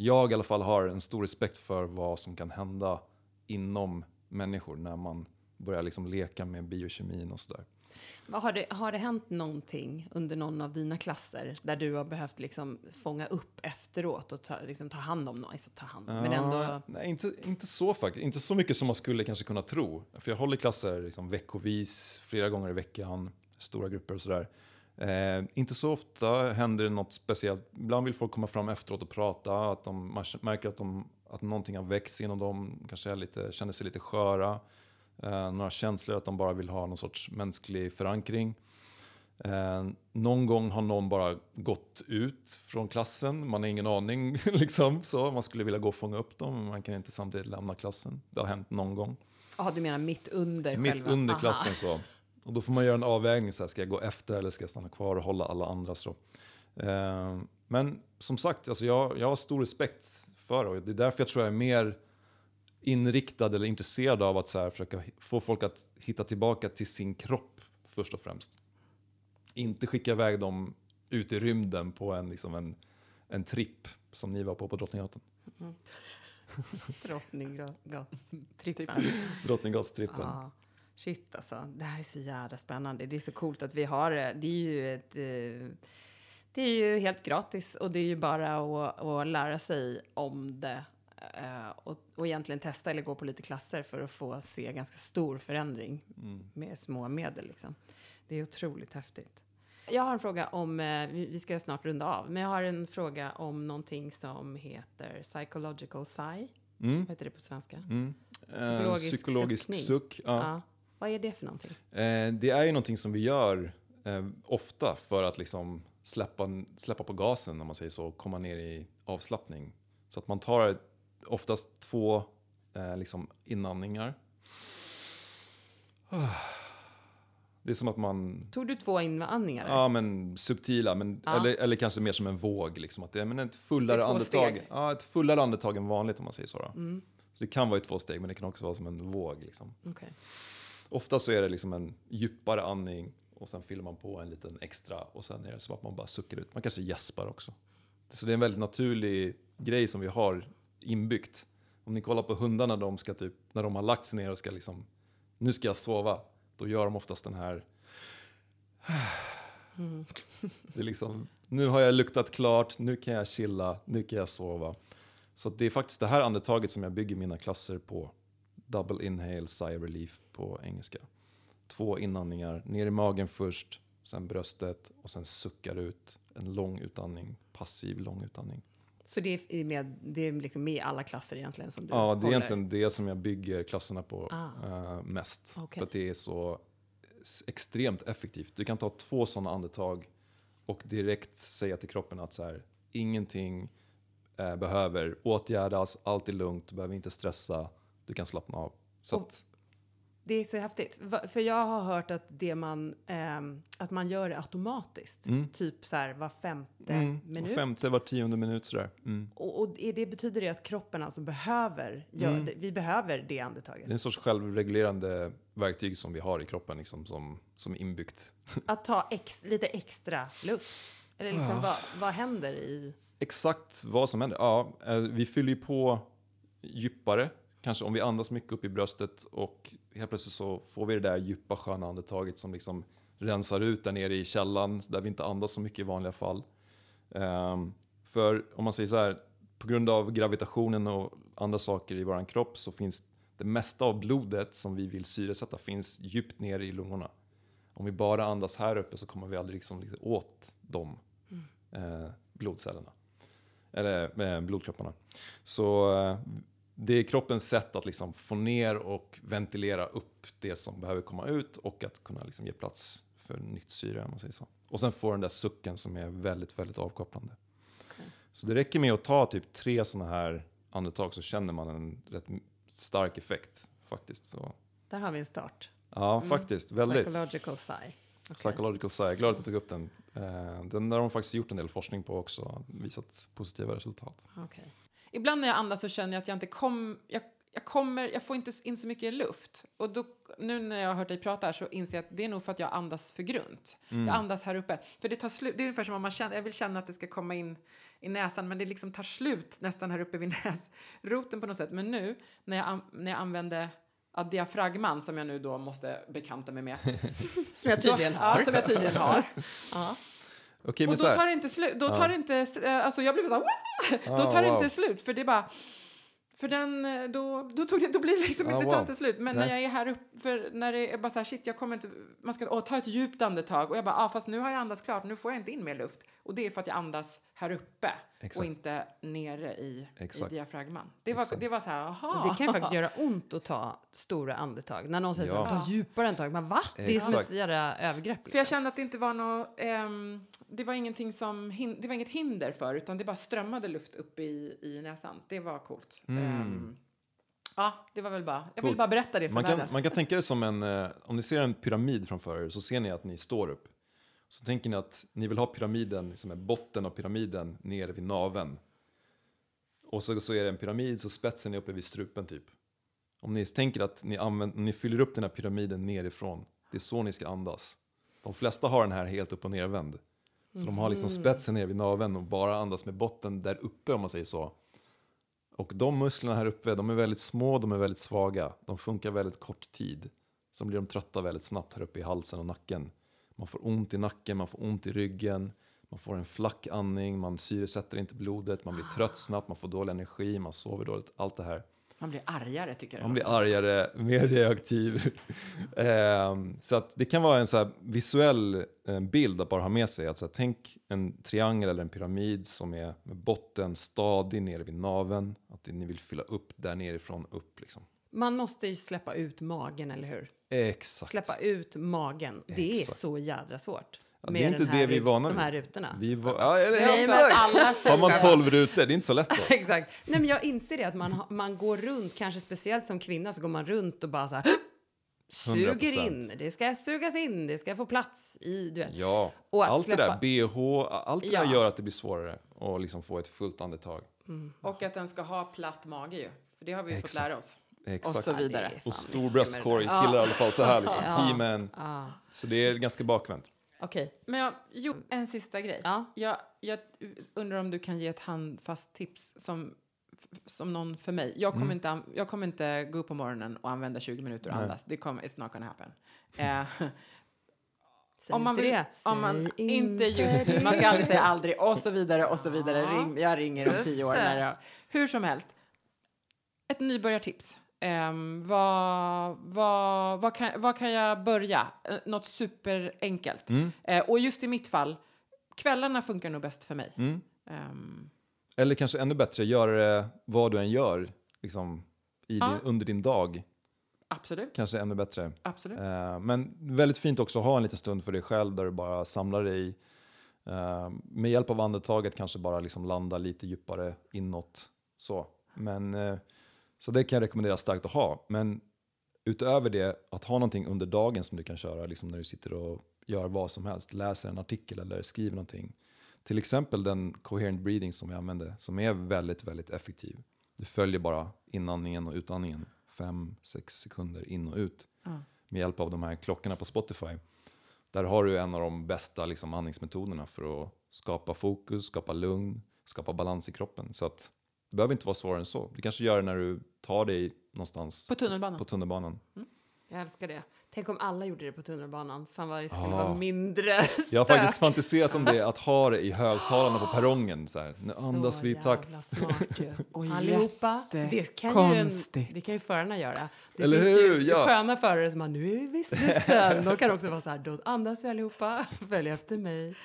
jag i alla fall har en stor respekt för vad som kan hända inom människor när man börjar liksom leka med biokemin och sådär. Har det, har det hänt någonting under någon av dina klasser där du har behövt liksom fånga upp efteråt och ta, liksom ta hand om någon? Ta hand, men ändå... Ja, Nej, inte, inte så faktiskt. Inte så mycket som man skulle kanske kunna tro. För jag håller klasser liksom veckovis, flera gånger i veckan, stora grupper och sådär. Eh, inte så ofta händer det något speciellt. Ibland vill folk komma fram efteråt och prata, att de, man märker att, de, att någonting har växt inom dem, kanske är lite, känner sig lite sköra. Eh, några känslor att de bara vill ha någon sorts mänsklig förankring. Eh, någon gång har någon bara gått ut från klassen, man har ingen aning. Liksom, så. Man skulle vilja gå och fånga upp dem, men man kan inte samtidigt lämna klassen. Det har hänt någon gång. Ja, du menar mitt under Mitt själva? under Aha. klassen så. Och då får man göra en avvägning, så här, ska jag gå efter eller ska jag stanna kvar och hålla alla andra? Så. Eh, men som sagt, alltså jag, jag har stor respekt för det och det är därför jag tror jag är mer inriktad eller intresserad av att så här, försöka få folk att hitta tillbaka till sin kropp först och främst. Inte skicka iväg dem ut i rymden på en, liksom en, en tripp som ni var på på Drottninggatan. Drottninggatstrippen. Drottninggatstrippen. Ja. Shit alltså, det här är så jävla spännande. Det är så coolt att vi har det. Det är ju ett... eh, Det är ju helt gratis och det är ju bara att, att lära sig om det eh, och, och egentligen testa eller gå på lite klasser för att få se ganska stor förändring Mm. med små medel. Liksom. Det är otroligt häftigt. Jag har en fråga om, eh, vi ska snart runda av, men jag har en fråga om någonting som heter psychological sigh. Mm. Vad heter det på svenska? Mm. Eh, Psykologisk psykologisk suckning. suck. Ja. Vad är det för någonting? Eh, det är ju någonting som vi gör eh, ofta för att liksom släppa, släppa på gasen om man säger så, och komma ner i avslappning. Så att man tar oftast två eh, liksom inandningar. Det är som att man, Tog du två inandningar? ja men subtila, men, Ja. eller, eller kanske mer som en våg. Liksom, att det är men ett fullare Det är andetag. steg. Ja, ett fullare andetag än vanligt om man säger så. Mm, Så det kan vara i två steg, men det kan också vara som en våg. Liksom. okej. Ofta så är det liksom en djupare andning och sen fyller man på en liten extra och sen är det som att man bara suckar ut. Man kanske gäspar också. Så det är en väldigt naturlig grej som vi har inbyggt. Om ni kollar på hundarna, de ska typ, när de har lagt sig ner och ska liksom, nu ska jag sova, då gör de oftast den här Mm. det är liksom, nu har jag luktat klart, nu kan jag chilla, nu kan jag sova. Så det är faktiskt det här andetaget som jag bygger mina klasser på. Double inhale, sigh relief på engelska. Två inandningar, ner i magen först, sen bröstet och sen suckar ut. En lång utandning, passiv lång utandning. Så det är med, det är liksom med i alla klasser egentligen som du Ja, det är håller? egentligen det som jag bygger klasserna på Ah. eh, mest. Okej. För att det är så extremt effektivt. Du kan ta två sådana andetag och direkt säga till kroppen att så här, ingenting eh, behöver åtgärdas, allt är lugnt, du behöver inte stressa, du kan slappna av. Så att, Det är så häftigt. För jag har hört att, det man, ehm, att man gör det automatiskt. Mm. Typ så här var femte mm, minut. var femte, var tionde minut sådär. Mm. Och, och det betyder det att kroppen alltså behöver, gör Mm. vi behöver det andetaget? Det är en sorts självreglerande verktyg som vi har i kroppen, liksom, som, som är inbyggt. Att ta ex, lite extra luft? Eller Ah. liksom, vad, vad händer i... Exakt vad som händer? Ja, eh, vi fyller ju på djupare. Kanske om vi andas mycket upp i bröstet och helt plötsligt så får vi det där djupa sköna andetaget som liksom rensar ut där nere i källan där vi inte andas så mycket i vanliga fall. Ehm, för om man säger så här, på grund av gravitationen och andra saker i våran kropp så finns det mesta av blodet som vi vill syresätta finns djupt ner i lungorna. Om vi bara andas här uppe så kommer vi aldrig liksom åt de eh, blodcellerna. Eller eh, blodkropparna. Så eh, det är kroppens sätt att liksom få ner och ventilera upp det som behöver komma ut och att kunna liksom ge plats för nytt syre om man säger så. Och sen får den där sucken som är väldigt, väldigt avkopplande. Okej. Så det räcker med att ta typ tre sådana här andetag så känner man en rätt stark effekt faktiskt. Så, Där har vi en start. ja, Mm. faktiskt. Väldigt. Psychological sigh. Okej. Psychological sigh. Jag är glad att du tog upp den. Eh, den har de faktiskt gjort en del forskning på också. Visat positiva resultat. Okej. Ibland när jag andas så känner jag att jag inte kom, jag, jag kommer, jag får inte in så mycket luft. Och då, nu när jag har hört dig prata här så inser jag att det är nog för att jag andas för grunt. Mm. Jag andas här uppe. För det tar slut, det är ungefär som om man känner, jag vill känna att det ska komma in i näsan men det liksom tar slut nästan här uppe vid näsroten på något sätt. Men nu när jag, när jag använde ja, diafragman som jag nu då måste bekanta mig med. Som jag tydligen har. Ja, som jag tydligen har. Ja. Okej, men Och då tar det inte slut, då tar det inte, eh, alltså jag blir bara så här, då Ah, tar det inte slut för det är bara för den, eh, då, då, tog det, då blir det liksom Ah, inte, wow. inte slut. Men Nej. när jag är här uppe, för när det är bara så här, shit, jag kommer inte, man ska åh, ta ett djupt andetag och jag bara, ah, fast nu har jag andats klart, nu får jag inte in mer luft. Och det är för att jag andas här uppe och Exakt. inte nere i, i Exakt. diafragman. Det var, Exakt. det var så här, aha. Det kan ju faktiskt göra ont att ta stora andetag. När någon säger så Ja. här, ta djupare andetag. Men va? Det är som Exakt. ett jävla övergrepp. För jag Liksom. kände att det inte var något, ehm, det var ingenting som, hin- det var inget hinder för, utan det bara strömmade luft upp i, i näsan. Det var coolt. Mm. Ehm, ja, det var väl bara, jag vill bara berätta det för Man kan, världen. man kan tänka det som en, eh, om ni ser en pyramid framför er så ser ni att ni står upp. Så tänker ni att ni vill ha pyramiden, som är botten av pyramiden, nere vid naven. Och så, så är det en pyramid, så spetsen är uppe vid strupen typ. Om ni tänker att ni, använder, ni fyller upp den här pyramiden nerifrån, det är så ni ska andas. De flesta har den här helt upp och nervänd. Så de har liksom spetsen ner vid naveln och bara andas med botten där uppe om man säger så. Och de musklerna här uppe, de är väldigt små, de är väldigt svaga. De funkar väldigt kort tid. Sen blir de trötta väldigt snabbt här uppe i halsen och nacken. Man får ont i nacken, man får ont i ryggen, man får en flack andning, man syresätter inte blodet, man blir trött snabbt, man får dålig energi, man sover dåligt, allt det här. Man blir argare tycker jag. Man blir argare, mer reaktiv. Ehm, så att det kan vara en så här visuell eh, bild att bara ha med sig. Att så här, tänk en triangel eller en pyramid som är med botten stadig nere vid naveln. Att ni vill fylla upp där nerifrån upp liksom. Man måste ju släppa ut magen, eller hur? Exakt. Släppa ut magen. Det är Exakt. så jädra svårt. Ja, det med är inte den här det vi är vana De vid. här rutorna. Vi var, ja, eller, Nej, men alla Har man 12 rutor, det är inte så lätt då. Exakt. Nej, men jag inser det att man, man går runt, kanske speciellt som kvinna, så går man runt och bara så här suger 100%. in. Det ska sugas in, det ska få plats i, du vet. Ja, Och att allt det där, släppa- bh, allt det där Ja. gör att det blir svårare att liksom få ett fullt andetag. Och att den ska ha platt mage ju. För det har vi ju fått lära oss. Exakt. Och så vidare. Ja, Och stor bröstkorg, killar i alla fall så här liksom. Ja. He-man. Så det är ganska bakvänt. Okej. Men jag, jo, en sista grej. Ja. Jag, jag undrar om du kan ge ett handfast tips som, som någon för mig. Jag kommer, Mm. inte, jag kommer inte gå upp på morgonen och använda 20 minuter och Nej. andas. Det kommer, it's not gonna happen. Eh, Säg om man vill, det. om man, Säg inte just nu, man ska aldrig säga aldrig och så vidare och så vidare. Ring, jag ringer om tio år. När jag, hur som helst. Ett nybörjartips. Um, vad, vad, vad, kan, vad kan jag börja? Eh, Något superenkelt. Mm. Eh, och just i mitt fall, kvällarna funkar nog bäst för mig. Mm. Ehm, Eller kanske ännu bättre, gör det vad du än gör liksom, i Ja. din, under din dag. absolut, Kanske ännu bättre. absolut. Eh, men väldigt fint också att ha en liten stund för dig själv där du bara samlar dig. Eh, med hjälp av andetaget kanske bara liksom landa lite djupare inåt. Så. Men, eh, så det kan jag rekommendera starkt att ha. Men utöver det, att ha någonting under dagen som du kan köra liksom när du sitter och gör vad som helst. Läser en artikel eller skriver någonting. Till exempel den coherent breathing som jag använder, som är väldigt, väldigt effektiv. Du följer bara inandningen och utandningen, 5-6 sekunder in och ut Ja. med hjälp av de här klockorna på Spotify. Där har du en av de bästa liksom, andningsmetoderna för att skapa fokus, skapa lugn, skapa balans i kroppen. Så att det behöver inte vara svårare än så. Du kanske gör det när du tar dig någonstans På tunnelbanan. på tunnelbanan. Jag älskar det. Tänk om alla gjorde det på tunnelbanan. Fan vad det skulle Ja. vara mindre Jag har stök. faktiskt fantiserat om det, att ha det i högtalarna på perrongen. Så här. Nu andas Så vi i takt. smart ju. Och Allihopa. Det kan, ju en, jättekonstigt. det kan ju förarna göra. Det Eller finns hur? Ju Ja. sköna förare som bara, nu är vi slussen. De kan också vara så här, då andas vi allihopa, följ efter mig.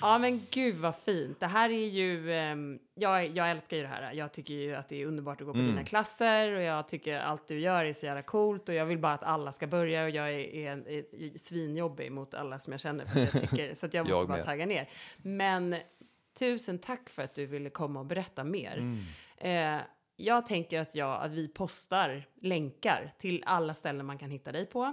Ja men gud vad fint. Det här är ju, ehm, jag, jag älskar ju det här. Jag tycker ju att det är underbart att gå på Mm. dina klasser och jag tycker allt du gör är så jävla coolt och jag vill bara att alla ska börja och jag är, är, är svinjobbig mot alla som jag känner för jag tycker, så att jag måste Jag bara tagga ner. Men tusen tack för att du ville komma och berätta mer. Mm. Eh, jag tänker att, jag, att vi postar länkar till alla ställen man kan hitta dig på.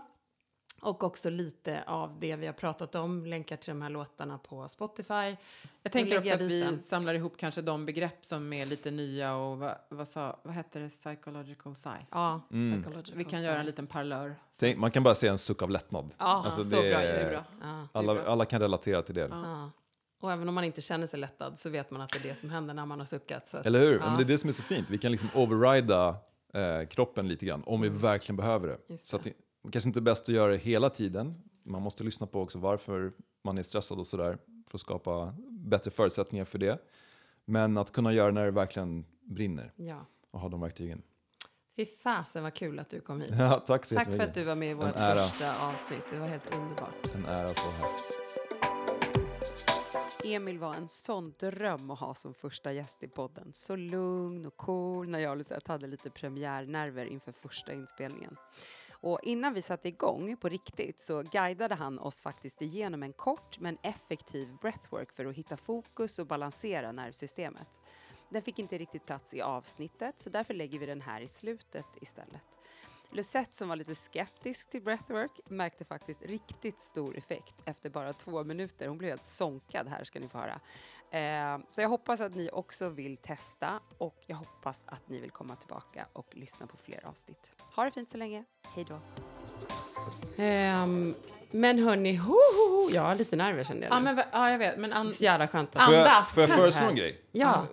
Och också lite av det vi har pratat om, länkar till de här låtarna på Spotify. Jag tänker också att vi dit den. samlar ihop kanske de begrepp som är lite nya och vad, vad, sa, vad hette det? Psychological sci. Ja, Mm. psychological Vi kan sci. göra en liten parlör. Tänk, man kan bara säga en suck av lättnad. Ja, Alltså, så det bra, är- det är bra. Ja, Det är Alla, bra. alla kan relatera till det. ja. Och även om man inte känner sig lättad så vet man att det är det som händer när man har suckat. Så att, Eller hur? Ja. Men det är det som är så fint. Vi kan liksom overrida eh, kroppen lite grann om vi verkligen behöver det. Mm. Just Så att det. det det kanske inte är bäst att göra det hela tiden. Man måste lyssna på också varför man är stressad och sådär för att skapa bättre förutsättningar för det. Men att kunna göra när det verkligen brinner Ja. och ha de verktygen. Fy fasen vad kul att du kom hit. Ja, tack så Tack för att du var med i vårt första avsnitt. Det var helt underbart. En ära att vara här. Emil var en sån dröm att ha som första gäst i podden. Så lugn och cool när jag och Lisette hade lite premiärnerver inför första inspelningen. Och innan vi satte igång på riktigt så guidade han oss faktiskt igenom en kort men effektiv breathwork för att hitta fokus och balansera nervsystemet. Den fick inte riktigt plats i avsnittet så därför lägger vi den här i slutet istället. Lucette som var lite skeptisk till breathwork märkte faktiskt riktigt stor effekt efter bara två minuter. Hon blev helt sonkad här ska ni få höra. Eh, så jag hoppas att ni också vill testa och jag hoppas att ni vill komma tillbaka och lyssna på fler avsnitt. Ha det fint så länge. Hej då! Ehm, men hörni, ho, ho, ho, jag har lite nerver kände jag Ja, men, ja, jag vet. Men Det an, är så jävla skönt. Får jag, Andas. får jag föreslå en grej? Ja.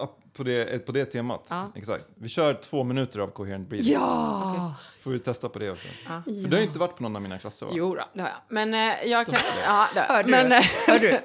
Eh, På det, på det temat. Ja. Exakt. Vi kör två minuter av coherent breathing. Ja! Får vi testa på det också. Ja. För du har inte varit på någon av mina klasser va? jo det har jag. Men eh, jag kan... Ja, det Hör du? Men, eh, Hör du?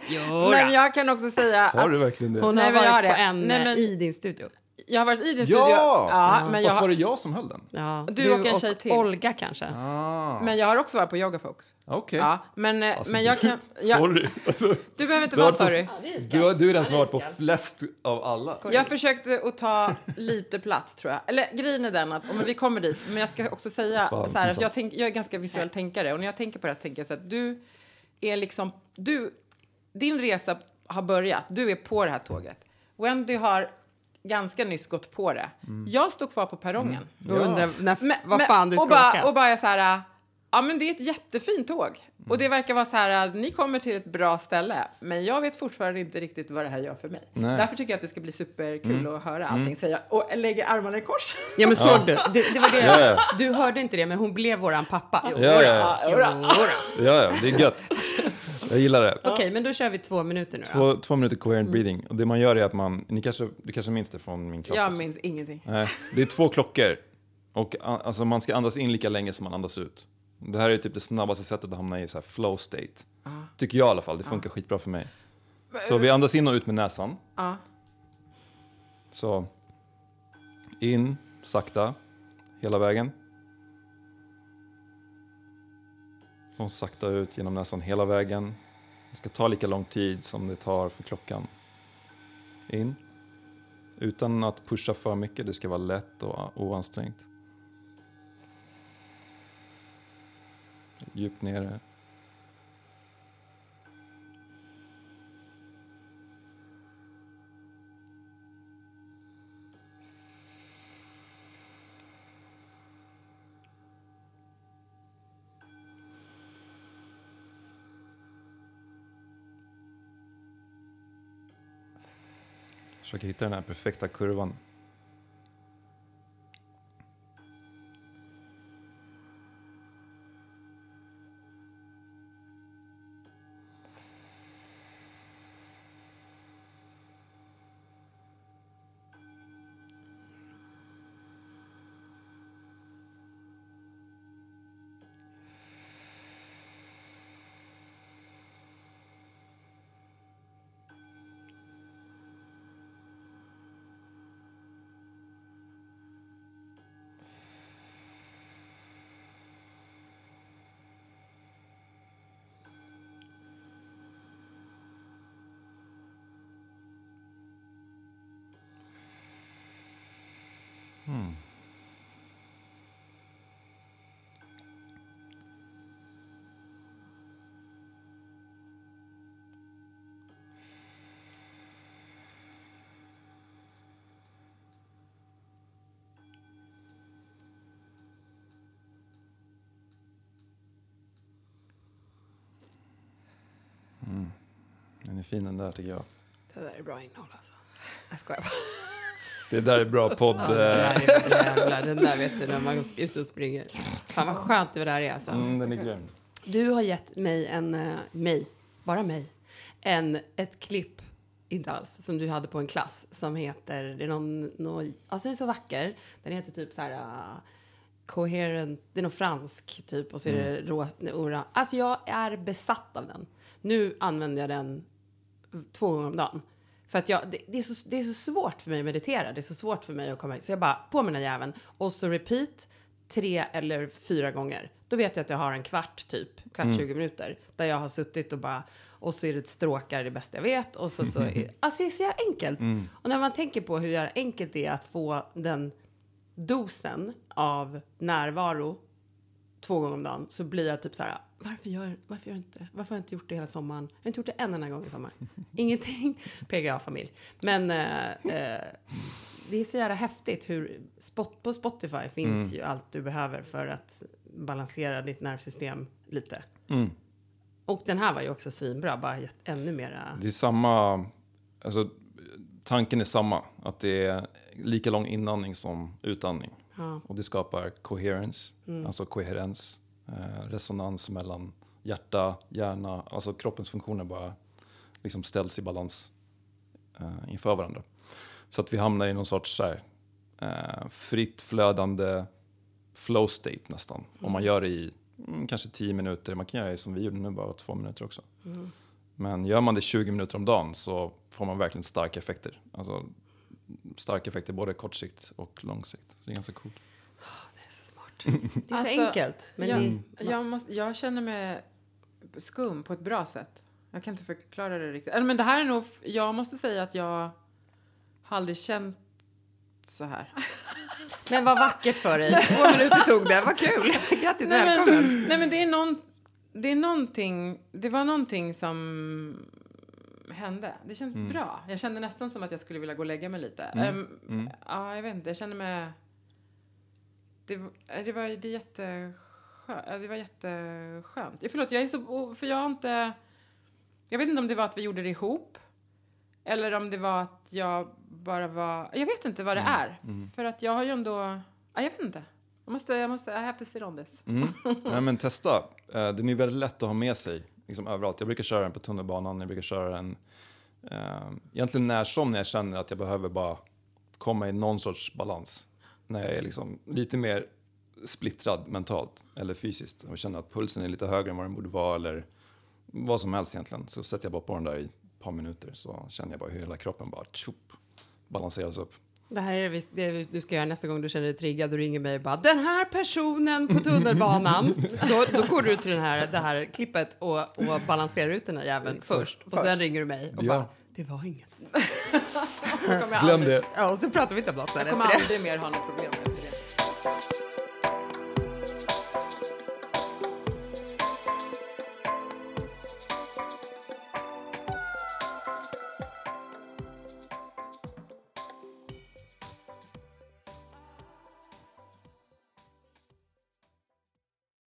Men jag kan också säga Har du verkligen det? Hon Nej, har har varit på det. en Nej, eh, men- i din studio. Jag har varit i din Ja! studio. Ja, men jag, Fast var har, det jag som höll den? Ja. Du och en tjej till. Olga kanske. Ah. men jag har också varit på Yoga Folks. Okej. Ja, men, eh, Alltså, men jag kan... Jag, Sorry. Alltså, du behöver inte Du vara har på- sorry. du, har- du är den som har varit på flest av alla. Jag försökte att ta lite plats tror jag. Eller grejen är den att, om vi kommer dit, men jag ska också säga Fan, så här, att jag, tänk, jag är ganska visuell tänkare och när jag tänker på det här tänker jag så att du är liksom, du, din resa har börjat, du är på det här tåget. Wendy har ganska nyss gått på det. Mm. Jag står kvar på perrongen. Då undrar när, Men- vad men- fan du ska och bara, åka. Och bara så här, ja men det är ett jättefint tåg. Och det verkar vara så här, ni kommer till ett bra ställe. Men jag vet fortfarande inte riktigt vad det här gör för mig. Nej. Därför tycker jag att det ska bli superkul att höra allting säga. Och lägger armarna i kors. Ja men såg du? Det, det var det. Ja, ja. Du hörde inte det men hon blev våran pappa. Jo, Ja, ja, Ja, då. Ja, ja, det är gött. Jag gillar det. Okej, men då kör vi två minuter nu då. Två, två minuter coherent Mm. breathing. Och det man gör är att man, ni kanske, du kanske minns det från min klass Jag minns ingenting. Nej, det är två klockor. Och alltså, man ska andas in lika länge som man andas ut. Det här är typ det snabbaste sättet att hamna i så här flow state. Tycker jag i alla fall, det funkar skitbra för mig. Så vi andas in och ut med näsan. Ja. Så in, sakta, hela vägen. Och sakta ut genom näsan hela vägen. Det ska ta lika lång tid som det tar för klockan. In. Utan att pusha för mycket, det ska vara lätt och oansträngt. Djupt nere. Försöker hitta den här perfekta kurvan. Den är fin den där tycker jag. Det där är bra innehåll alltså. Jag skojar bara. Det där är bra podd. Ja, det eh, där är jävlar, den där vet du när man är ute och springer. Fan vad skönt det där är alltså. Mm, den är grym. Du har gett mig en, eh, mig, bara mig, en, ett klipp, inte alls, som du hade på en klass som heter, det är någon, någon alltså den är så vacker, den heter typ så här uh, coherent, det är någon fransk typ och så är det rå, ora. Alltså jag är besatt av den. Nu använder jag den två gånger om dagen. För att jag, det, det, är så, det är så svårt för mig att meditera. Det är så svårt för mig att komma Så jag bara, på med den jäveln. Och så repeat tre eller fyra gånger. Då vet jag att jag har en kvart typ, kvart 20 minuter. Där jag har suttit och bara, och så är det stråkar det bästa jag vet. Och så, så är, alltså det är så jävla enkelt. Och när man tänker på hur jävla enkelt det är att få den dosen av närvaro två gånger om dagen så blir jag typ så här, varför gör, varför gör jag inte, varför har jag inte gjort det hela sommaren? Jag har inte gjort det en enda gång i sommar. Ingenting, PGA-familj. Men eh, eh, det är så jävla häftigt hur, spot, på Spotify finns ju allt du behöver för att balansera ditt nervsystem lite. Mm. Och den här var ju också svinbra, bara gett ännu mera. Det är samma, alltså tanken är samma. Att det är lika lång inandning som utandning. Ja. Och det skapar coherence, alltså koherens resonans mellan hjärta, hjärna, alltså kroppens funktioner bara liksom ställs i balans eh, inför varandra. Så att vi hamnar i någon sorts så här, eh, fritt flödande flow state nästan. Om man gör det i mm, kanske 10 minuter, man kan göra det som vi gjorde nu, bara två minuter också. Mm. Men gör man det 20 minuter om dagen så får man verkligen starka effekter. Alltså starka effekter både kort sikt och lång sikt. Så det är ganska coolt. Det är så smart. Det är Alltså, så enkelt. Men jag, det, jag, måste, jag känner mig skum på ett bra sätt. Jag kan inte förklara det riktigt. Eller, Men det här är nog, jag måste säga att jag har aldrig känt så här. men vad vackert för dig. Två minuter tog det. Vad kul. Grattis, nej, välkommen. men, nej men det är, någon, det är någonting, det var någonting som hände. Det känns Mm. bra. Jag kände nästan som att jag skulle vilja gå och lägga mig lite. Mm. Ehm, Mm. Ja, jag vet inte. Jag känner mig... Det, var- det var det är jätteskönt. Det var jätteskönt. Förlåt, jag är så... För jag har inte... Jag vet inte om det var att vi gjorde det ihop. Eller om det var att jag bara var... Jag vet inte vad det Mm, är. mm. För att jag har ju ändå... Ja, jag vet inte. Jag måste... Jag måste... I have to sit on this. Mm. Nej, men testa. Eh, Den är väldigt lätt att ha med sig liksom överallt. Jag brukar köra den på tunnelbanan, jag brukar köra den eh, egentligen när som när jag känner att jag behöver bara komma i någon sorts balans. När jag är liksom lite mer splittrad mentalt eller fysiskt och känner att pulsen är lite högre än vad den borde vara eller vad som helst egentligen. Så sätter jag bara på den där i ett par minuter så känner jag bara hur hela kroppen bara tjup, balanseras upp. Det här är visst det du ska göra nästa gång du känner dig triggad och ringer mig och bara den här personen på tunnelbanan. då, då går du till den här, det här klippet och, och balanserar ut den här jäveln först. Och sen ringer du mig och Ja. bara det var inget. Glöm aldrig, det. Ja, och så pratar vi inte om något sen jag kommer aldrig mer ha något problem med det.